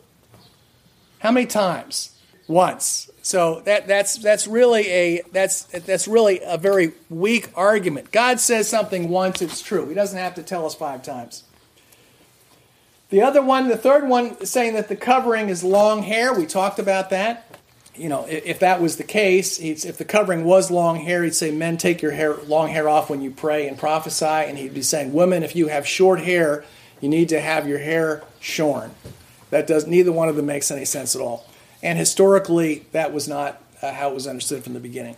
Speaker 1: How many times? Once. So that, that's, that's, really a, that's, that's really a very weak argument. God says something once, it's true. He doesn't have to tell us five times. The other one, the third one, saying that the covering is long hair. We talked about that. You know, if that was the case, if the covering was long hair, he'd say, Men, take your hair, long hair off when you pray and prophesy. And he'd be saying, Women, if you have short hair, you need to have your hair shorn. That does neither one of them makes any sense at all. And historically, that was not uh, how it was understood from the beginning.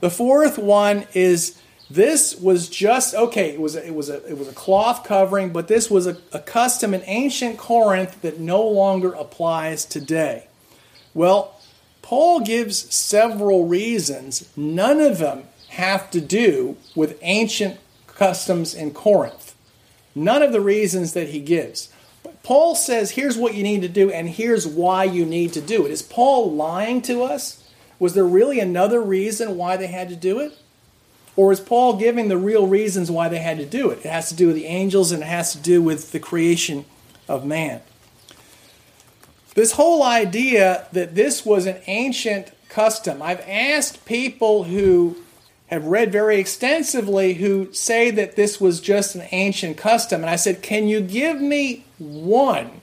Speaker 1: The fourth one is this was just okay. It was a, it was a it was a cloth covering, but this was a, a custom in ancient Corinth that no longer applies today. Well, Paul gives several reasons. None of them have to do with ancient customs in Corinth. None of the reasons that he gives. Paul says, here's what you need to do, and here's why you need to do it. Is Paul lying to us? Was there really another reason why they had to do it? Or is Paul giving the real reasons why they had to do it? It has to do with the angels and it has to do with the creation of man. This whole idea that this was an ancient custom, I've asked people who have read very extensively who say that this was just an ancient custom. And I said, Can you give me one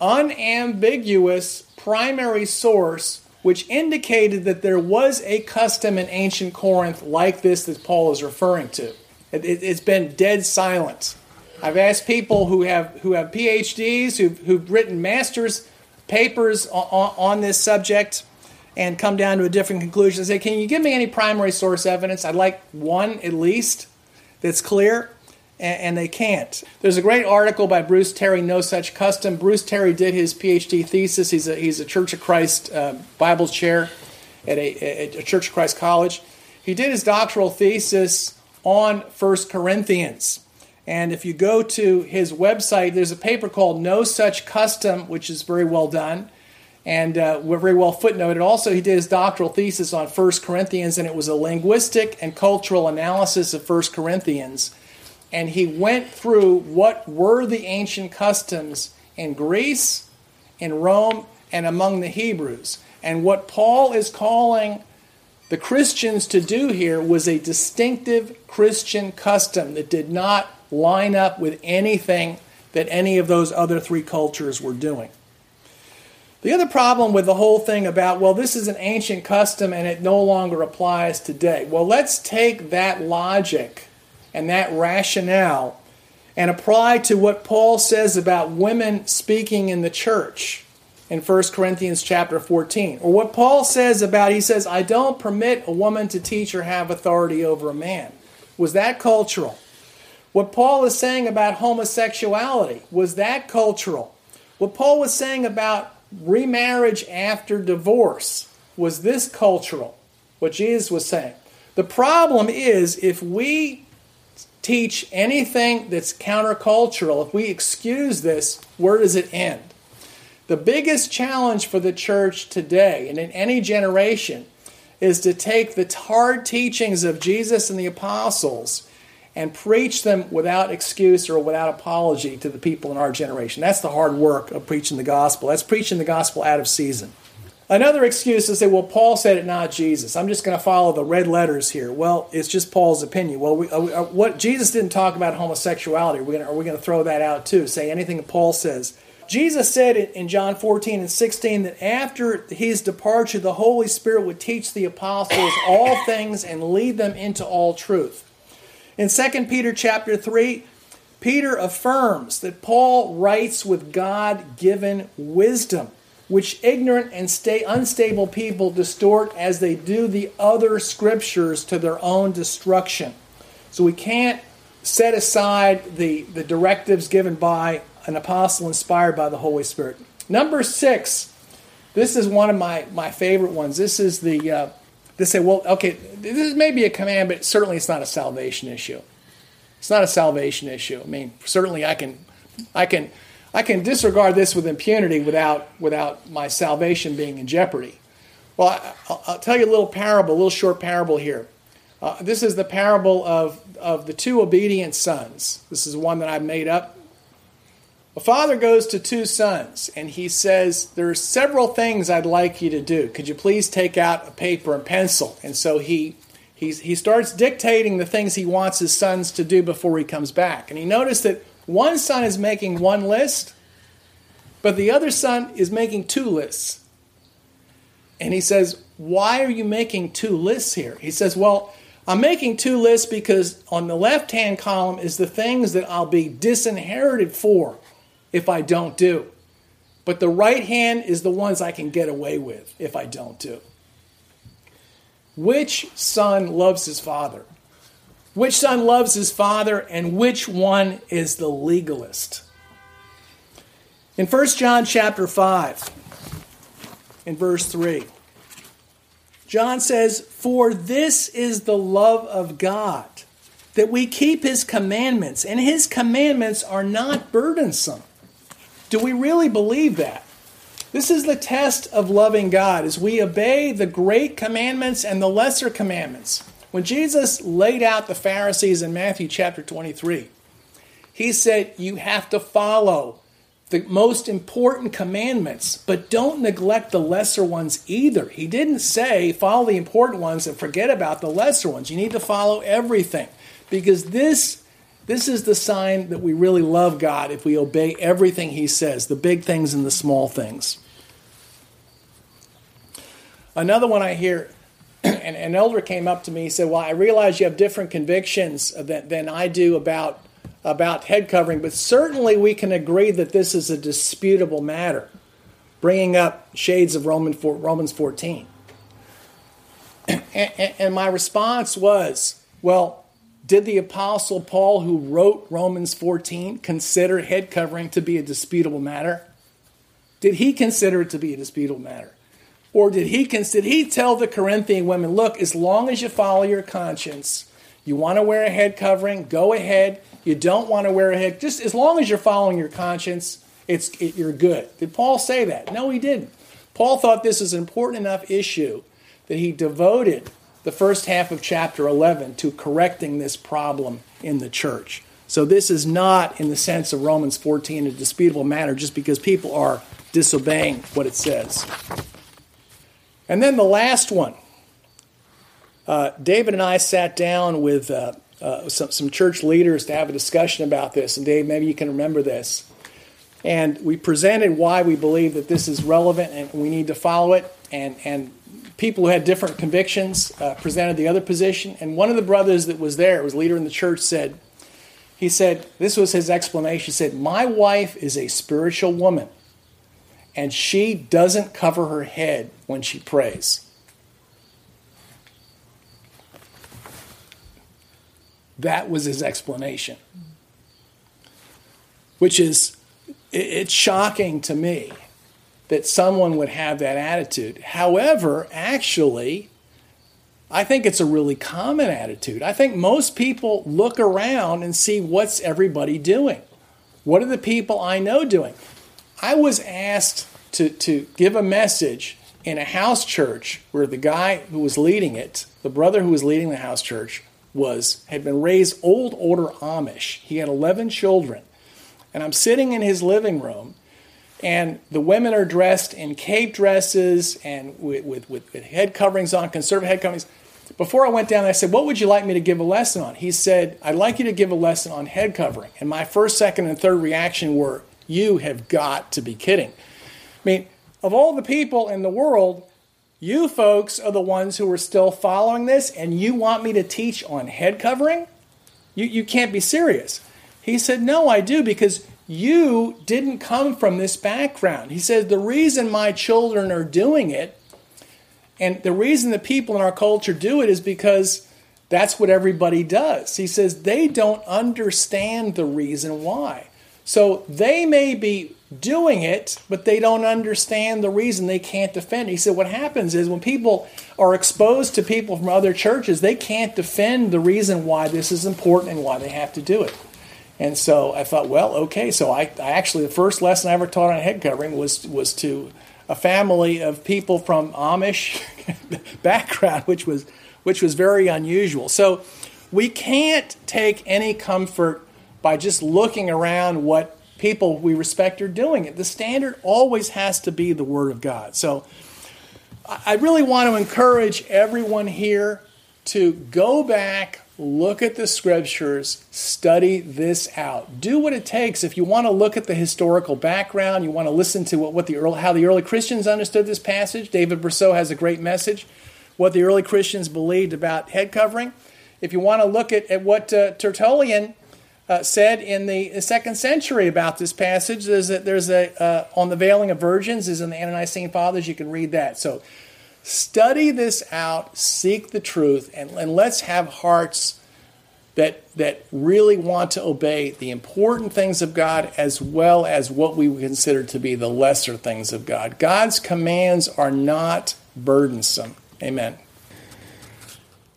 Speaker 1: unambiguous primary source which indicated that there was a custom in ancient Corinth like this that Paul is referring to? It, has been dead silent. I've asked people who have, who have PhDs, who've, who've written master's papers on, on this subject and come down to a different conclusion and say, Can you give me any primary source evidence? I'd like one at least that's clear. And, they can't. There's a great article by Bruce Terry, No Such Custom. Bruce Terry did his PhD thesis. He's a, he's a Church of Christ uh, Bible chair at a, a Church of Christ college. He did his doctoral thesis on First Corinthians. And if you go to his website, there's a paper called No Such Custom, which is very well done and uh, were very well footnoted. Also, he did his doctoral thesis on 1 Corinthians, and it was a linguistic and cultural analysis of 1 Corinthians. And he went through what were the ancient customs in Greece, in Rome, and among the Hebrews. And what Paul is calling the Christians to do here was a distinctive Christian custom that did not line up with anything that any of those other three cultures were doing. The other problem with the whole thing about, well, this is an ancient custom and it no longer applies today. Well, let's take that logic and that rationale and apply to what Paul says about women speaking in the church in 1 Corinthians chapter 14. Or what Paul says about, he says, I don't permit a woman to teach or have authority over a man. Was that cultural? What Paul is saying about homosexuality, was that cultural? What Paul was saying about remarriage after divorce. Was this cultural? What Jesus was saying. The problem is if we teach anything that's countercultural, if we excuse this, where does it end? The biggest challenge for the church today and in any generation is to take the hard teachings of Jesus and the apostles and preach them without excuse or without apology to the people in our generation. That's the hard work of preaching the gospel. That's preaching the gospel out of season. Another excuse is say, well, Paul said it, not Jesus. I'm just going to follow the red letters here. Well, it's just Paul's opinion. Well, we, uh, what Jesus didn't talk about homosexuality. Are we, going to, are we going to throw that out too? Say anything that Paul says. Jesus said in John 14 and 16 that after his departure, the Holy Spirit would teach the apostles all things and lead them into all truth. In 2 Peter chapter 3, Peter affirms that Paul writes with God given wisdom, which ignorant and stay unstable people distort as they do the other scriptures to their own destruction. So we can't set aside the, the directives given by an apostle inspired by the Holy Spirit. Number six, this is one of my, my favorite ones. This is the, uh, they say, well, okay, this may be a command, but certainly it's not a salvation issue. It's not a salvation issue. I mean, certainly I can, I can, I can disregard this with impunity without without my salvation being in jeopardy. Well, I, will tell you a little parable, a little short parable here. Uh, this is the parable of of the two obedient sons. This is one that I've made up. A father goes to two sons and he says, There are several things I'd like you to do. Could you please take out a paper and pencil? And so he He's, he starts dictating the things he wants his sons to do before he comes back. And he noticed that one son is making one list, but the other son is making two lists. And he says, Why are you making two lists here? He says, Well, I'm making two lists because on the left hand column is the things that I'll be disinherited for if I don't do. But the right hand is the ones I can get away with if I don't do. Which son loves his father? Which son loves his father, and which one is the legalist? In 1 John chapter 5, in verse 3, John says, For this is the love of God, that we keep his commandments, and his commandments are not burdensome. Do we really believe that? This is the test of loving God as we obey the great commandments and the lesser commandments. When Jesus laid out the Pharisees in Matthew chapter 23, he said, You have to follow the most important commandments, but don't neglect the lesser ones either. He didn't say follow the important ones and forget about the lesser ones. You need to follow everything because this this is the sign that we really love God if we obey everything he says, the big things and the small things. Another one I hear, [clears throat] and an elder came up to me and said, Well, I realize you have different convictions than, than I do about, about head covering, but certainly we can agree that this is a disputable matter, bringing up shades of Roman, Romans 14. [clears throat] And, my response was, Well, did the Apostle Paul, who wrote Romans 14, consider head covering to be a disputable matter? Did he consider it to be a disputable matter? Or did he, did he tell the Corinthian women, look, as long as you follow your conscience, you want to wear a head covering, go ahead. You don't want to wear a head, just as long as you're following your conscience, it's, it, you're good. Did Paul say that? No, he didn't. Paul thought this is an important enough issue that he devoted the first half of chapter 11 to correcting this problem in the church. So this is not, in the sense of Romans 14, a disputable matter just because people are disobeying what it says. And then the last one. Uh, David and I sat down with uh, uh, some, some church leaders to have a discussion about this. And Dave, maybe you can remember this. And we presented why we believe that this is relevant and we need to follow it. And, and people who had different convictions uh, presented the other position. And one of the brothers that was there, was leader in the church, said, he said, this was his explanation. He said, My wife is a spiritual woman and she doesn't cover her head when she prays. That was his explanation. Which is, it's shocking to me that someone would have that attitude. However, actually, I think it's a really common attitude. I think most people look around and see what's everybody doing. What are the people I know doing? I was asked to, to give a message in a house church where the guy who was leading it, the brother who was leading the house church, was had been raised old order Amish. He had 11 children. And I'm sitting in his living room, and the women are dressed in cape dresses and with, with, with head coverings on, conservative head coverings. Before I went down, I said, What would you like me to give a lesson on? He said, I'd like you to give a lesson on head covering. And my first, second, and third reaction were, You have got to be kidding. I mean, of all the people in the world, you folks are the ones who are still following this, and you want me to teach on head covering? You, you can't be serious. He said, No, I do, because you didn't come from this background. He says, The reason my children are doing it, and the reason the people in our culture do it, is because that's what everybody does. He says, They don't understand the reason why. So they may be doing it, but they don't understand the reason they can't defend. He said what happens is when people are exposed to people from other churches, they can't defend the reason why this is important and why they have to do it. And so I thought, well, okay. So I, I actually the first lesson I ever taught on head covering was was to a family of people from Amish [laughs] background, which was which was very unusual. So we can't take any comfort by just looking around what people we respect are doing. The standard always has to be the Word of God. So I really want to encourage everyone here to go back, look at the scriptures, study this out. Do what it takes. If you want to look at the historical background, you want to listen to what, what the early, how the early Christians understood this passage. David Brousseau has a great message. What the early Christians believed about head covering. If you want to look at, at what uh, Tertullian uh, said in the second century about this passage. There's a, there's a uh, on the veiling of virgins is in the Ante-Nicene Fathers. You can read that. So study this out, seek the truth, and, and let's have hearts that that really want to obey the important things of God as well as what we would consider to be the lesser things of God. God's commands are not burdensome. Amen.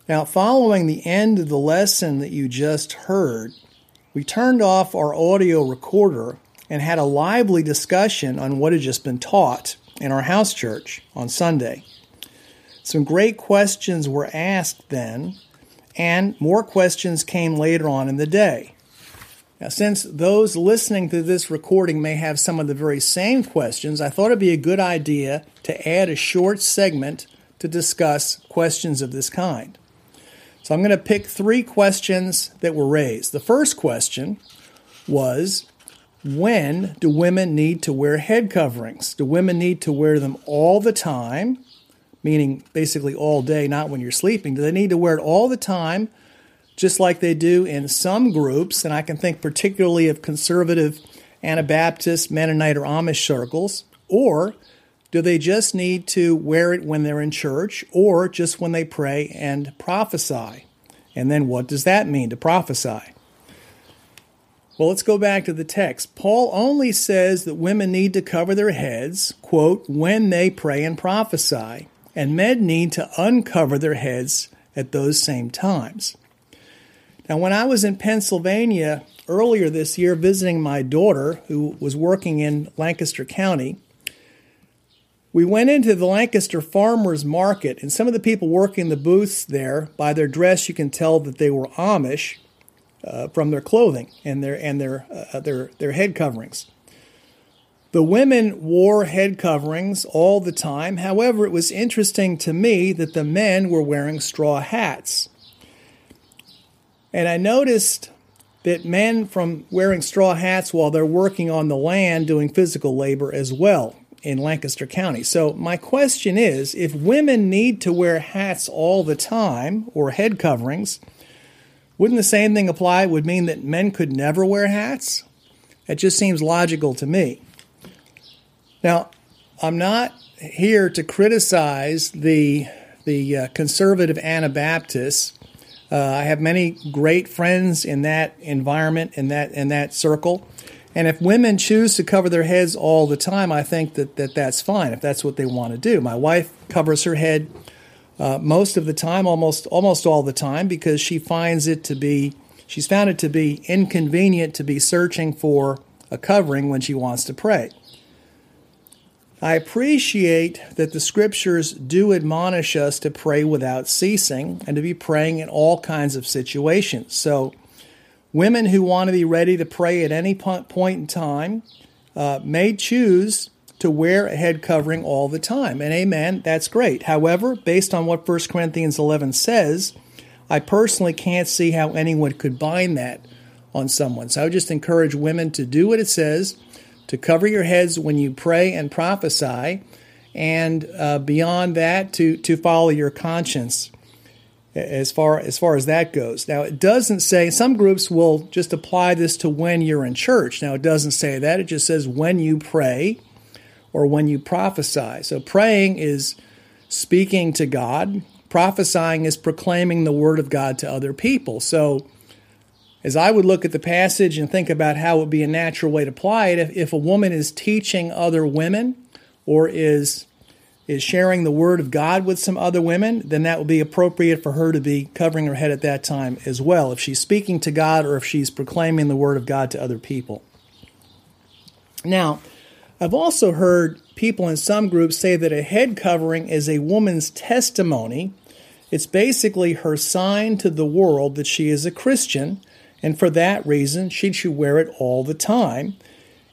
Speaker 1: Now, following the end of the lesson that you just heard, we turned off our audio recorder and had a lively discussion on what had just been taught in our house church on Sunday. Some great questions were asked then, and more questions came later on in the day. Now, since those listening to this recording may have some of the very same questions, I thought it'd be a good idea to add a short segment to discuss questions of this kind. So I'm going to pick three questions that were raised. The first question was When do women need to wear head coverings? Do women need to wear them all the time? Meaning basically all day, not when you're sleeping. Do they need to wear it all the time, just like they do in some groups? And I can think particularly of conservative Anabaptist, Mennonite, or Amish circles. Or do they just need to wear it when they're in church or just when they pray and prophesy? And then what does that mean to prophesy? Well, let's go back to the text. Paul only says that women need to cover their heads, quote, when they pray and prophesy, and men need to uncover their heads at those same times. Now, when I was in Pennsylvania earlier this year visiting my daughter, who was working in Lancaster County, we went into the Lancaster Farmers Market, and some of the people working the booths there, by their dress, you can tell that they were Amish uh, from their clothing and their and their uh, their their head coverings. The women wore head coverings all the time. However, it was interesting to me that the men were wearing straw hats. And I noticed that men from wearing straw hats while they're working on the land doing physical labor as well in Lancaster County. So, my question is if women need to wear hats all the time or head coverings, wouldn't the same thing apply? Would mean that men could never wear hats? It just seems logical to me. Now, I'm not here to criticize the the uh, conservative Anabaptists. Uh, I have many great friends in that environment, in that in that circle. And if women choose to cover their heads all the time, I think that, that that's fine if that's what they want to do. My wife covers her head uh, most of the time, almost almost all the time, because she finds it to be she's found it to be inconvenient to be searching for a covering when she wants to pray. I appreciate that the scriptures do admonish us to pray without ceasing and to be praying in all kinds of situations. So Women who want to be ready to pray at any point in time uh, may choose to wear a head covering all the time. And amen, that's great. However, based on what 1 Corinthians 11 says, I personally can't see how anyone could bind that on someone. So I would just encourage women to do what it says, to cover your heads when you pray and prophesy, and uh, beyond that, to, to follow your conscience as far as far as that goes. Now it doesn't say some groups will just apply this to when you're in church. Now it doesn't say that. It just says when you pray or when you prophesy. So praying is speaking to God. Prophesying is proclaiming the word of God to other people. So as I would look at the passage and think about how it would be a natural way to apply it, if, if a woman is teaching other women or is is sharing the word of God with some other women, then that would be appropriate for her to be covering her head at that time as well, if she's speaking to God or if she's proclaiming the word of God to other people. Now, I've also heard people in some groups say that a head covering is a woman's testimony. It's basically her sign to the world that she is a Christian, and for that reason, she should wear it all the time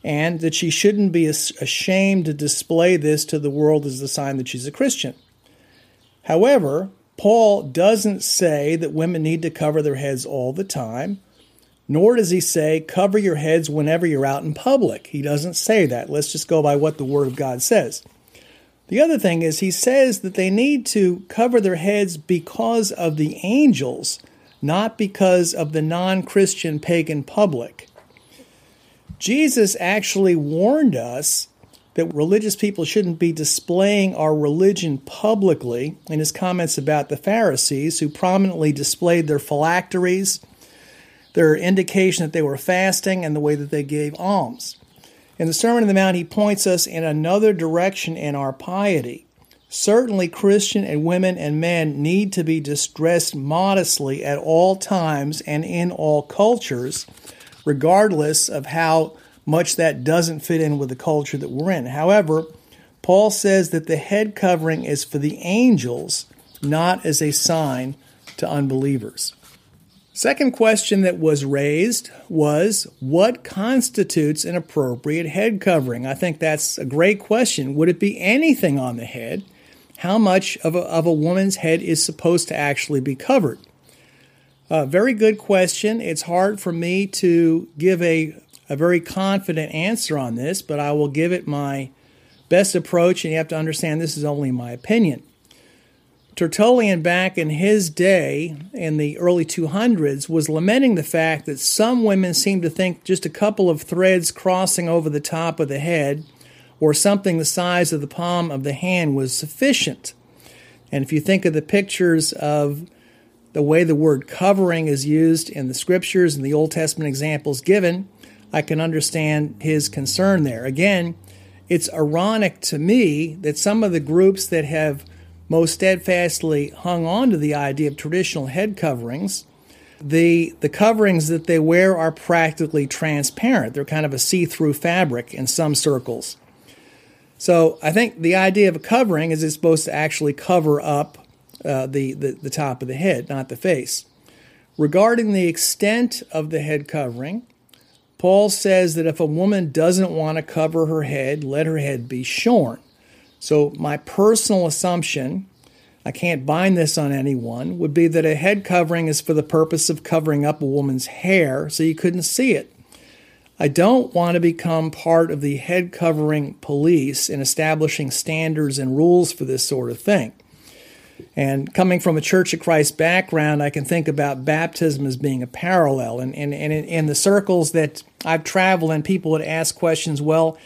Speaker 1: and that she shouldn't be ashamed to display this to the world as a sign that she's a Christian. However, Paul doesn't say that women need to cover their heads all the time, nor does he say cover your heads whenever you're out in public. He doesn't say that. Let's just go by what the Word of God says. The other thing is, he says that they need to cover their heads because of the angels, not because of the non Christian pagan public. Jesus actually warned us that religious people shouldn't be displaying our religion publicly in his comments about the Pharisees, who prominently displayed their phylacteries, their indication that they were fasting, and the way that they gave alms. In the Sermon on the Mount, he points us in another direction in our piety. Certainly, Christian and women and men need to be distressed modestly at all times and in all cultures regardless of how much that doesn't fit in with the culture that we're in. However, Paul says that the head covering is for the angels, not as a sign to unbelievers. Second question that was raised was what constitutes an appropriate head covering? I think that's a great question. Would it be anything on the head? How much of a, of a woman's head is supposed to actually be covered? Uh, very good question. It's hard for me to give a, a very confident answer on this, but I will give it my best approach, and you have to understand this is only my opinion. Tertullian, back in his day, in the early 200s, was lamenting the fact that some women seem to think just a couple of threads crossing over the top of the head or something the size of the palm of the hand was sufficient. And if you think of the pictures of the way the word covering is used in the scriptures and the Old Testament examples given, I can understand his concern there. Again, it's ironic to me that some of the groups that have most steadfastly hung on to the idea of traditional head coverings, the, the coverings that they wear are practically transparent. They're kind of a see through fabric in some circles. So I think the idea of a covering is it's supposed to actually cover up uh, the, the, the top of the head, not the face. Regarding the extent of the head covering, Paul says that if a woman doesn't want to cover her head, let her head be shorn. So, my personal assumption, I can't bind this on anyone, would be that a head covering is for the purpose of covering up a woman's hair so you couldn't see it. I don't want to become part of the head covering police in establishing standards and rules for this sort of thing. And coming from a Church of Christ background, I can think about baptism as being a parallel. And, and, and in, the circles that I've traveled in, people would ask questions well,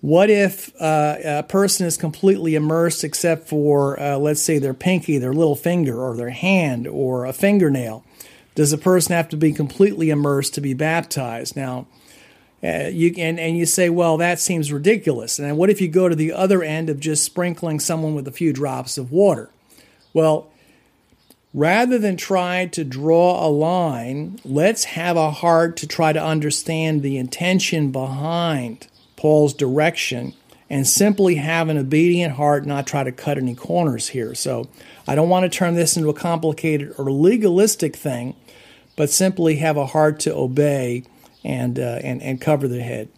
Speaker 1: what if uh, a person is completely immersed except for, uh, let's say, their pinky, their little finger, or their hand, or a fingernail? Does a person have to be completely immersed to be baptized? Now, uh, you and, and you say, well, that seems ridiculous. And what if you go to the other end of just sprinkling someone with a few drops of water? Well, rather than try to draw a line, let's have a heart to try to understand the intention behind Paul's direction and simply have an obedient heart, not try to cut any corners here. So I don't want to turn this into a complicated or legalistic thing, but simply have a heart to obey and, uh, and, and cover the head.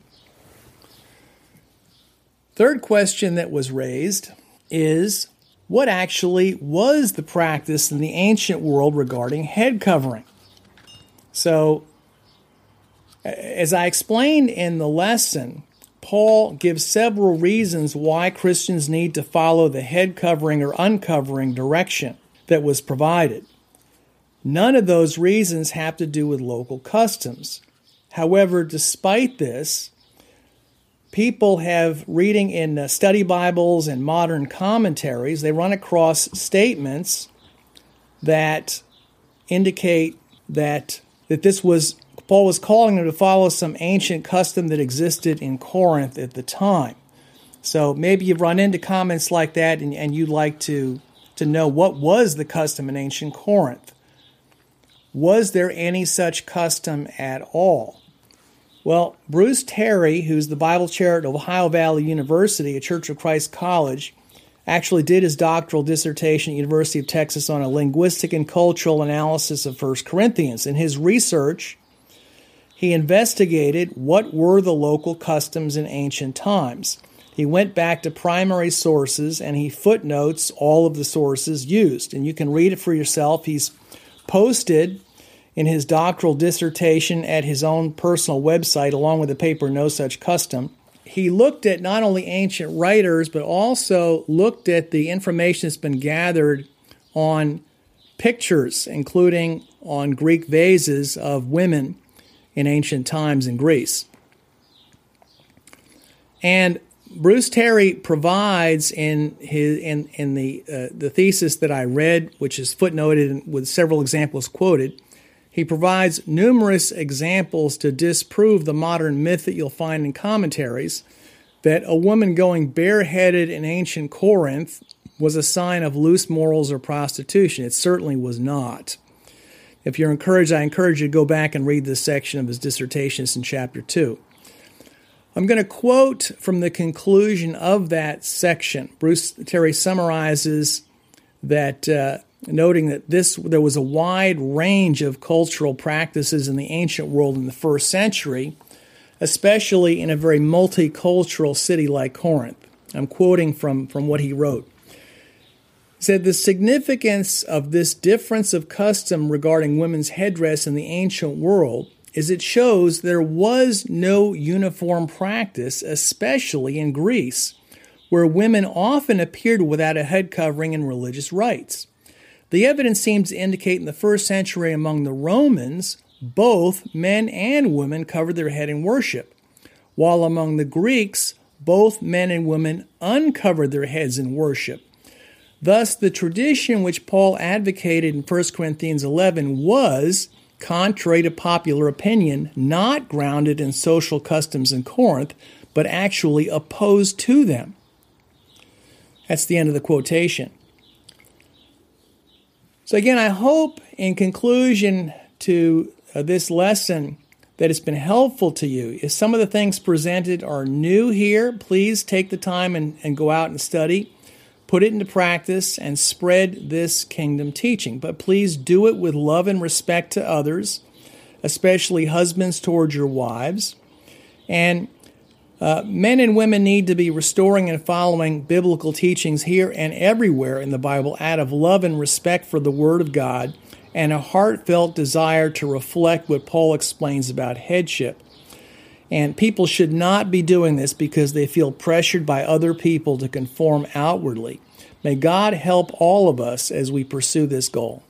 Speaker 1: Third question that was raised is what actually was the practice in the ancient world regarding head covering. So, as I explained in the lesson, Paul gives several reasons why Christians need to follow the head covering or uncovering direction that was provided. None of those reasons have to do with local customs. However, despite this, people have reading in uh, study Bibles and modern commentaries, they run across statements that indicate that that this was Paul was calling them to follow some ancient custom that existed in Corinth at the time. So maybe you've run into comments like that and, and you'd like to, to know what was the custom in ancient Corinth. Was there any such custom at all? Well, Bruce Terry, who's the Bible chair at Ohio Valley University, a Church of Christ college, actually did his doctoral dissertation at University of Texas on a linguistic and cultural analysis of 1 Corinthians. In his research, he investigated what were the local customs in ancient times. He went back to primary sources and he footnotes all of the sources used. And you can read it for yourself. He's posted in his doctoral dissertation at his own personal website, along with the paper No Such Custom. He looked at not only ancient writers, but also looked at the information that's been gathered on pictures, including on Greek vases of women in ancient times in Greece. And Bruce Terry provides in his in in the uh, the thesis that I read, which is footnoted with several examples quoted. He provides numerous examples to disprove the modern myth that you'll find in commentaries that a woman going bareheaded in ancient Corinth was a sign of loose morals or prostitution. It certainly was not. If you're encouraged, I encourage you to go back and read this section of his dissertation. It's in chapter 2. I'm going to quote from the conclusion of that section. Bruce Terry summarizes that, uh, noting that this there was a wide range of cultural practices in the ancient world in the first century, especially in a very multicultural city like Corinth. I'm quoting from, from what he wrote He said the significance of this difference of custom regarding women's headdress in the ancient world is it shows there was no uniform practice, especially in Greece, where women often appeared without a head covering in religious rites. The evidence seems to indicate in the first century among the Romans, both men and women covered their head in worship, while among the Greeks, both men and women uncovered their heads in worship. Thus, the tradition which Paul advocated in 1 Corinthians 11 was, contrary to popular opinion, not grounded in social customs in Corinth, but actually opposed to them. That's the end of the quotation. So, again, I hope in conclusion to uh, this lesson that it's been helpful to you. If some of the things presented are new here, please take the time and, and go out and study put it into practice, and spread this kingdom teaching. But please do it with love and respect to others, especially husbands towards your wives. And uh, men and women need to be restoring and following biblical teachings here and everywhere in the Bible out of love and respect for the Word of God and a heartfelt desire to reflect what Paul explains about headship. And people should not be doing this because they feel pressured by other people to conform outwardly. May God help all of us as we pursue this goal.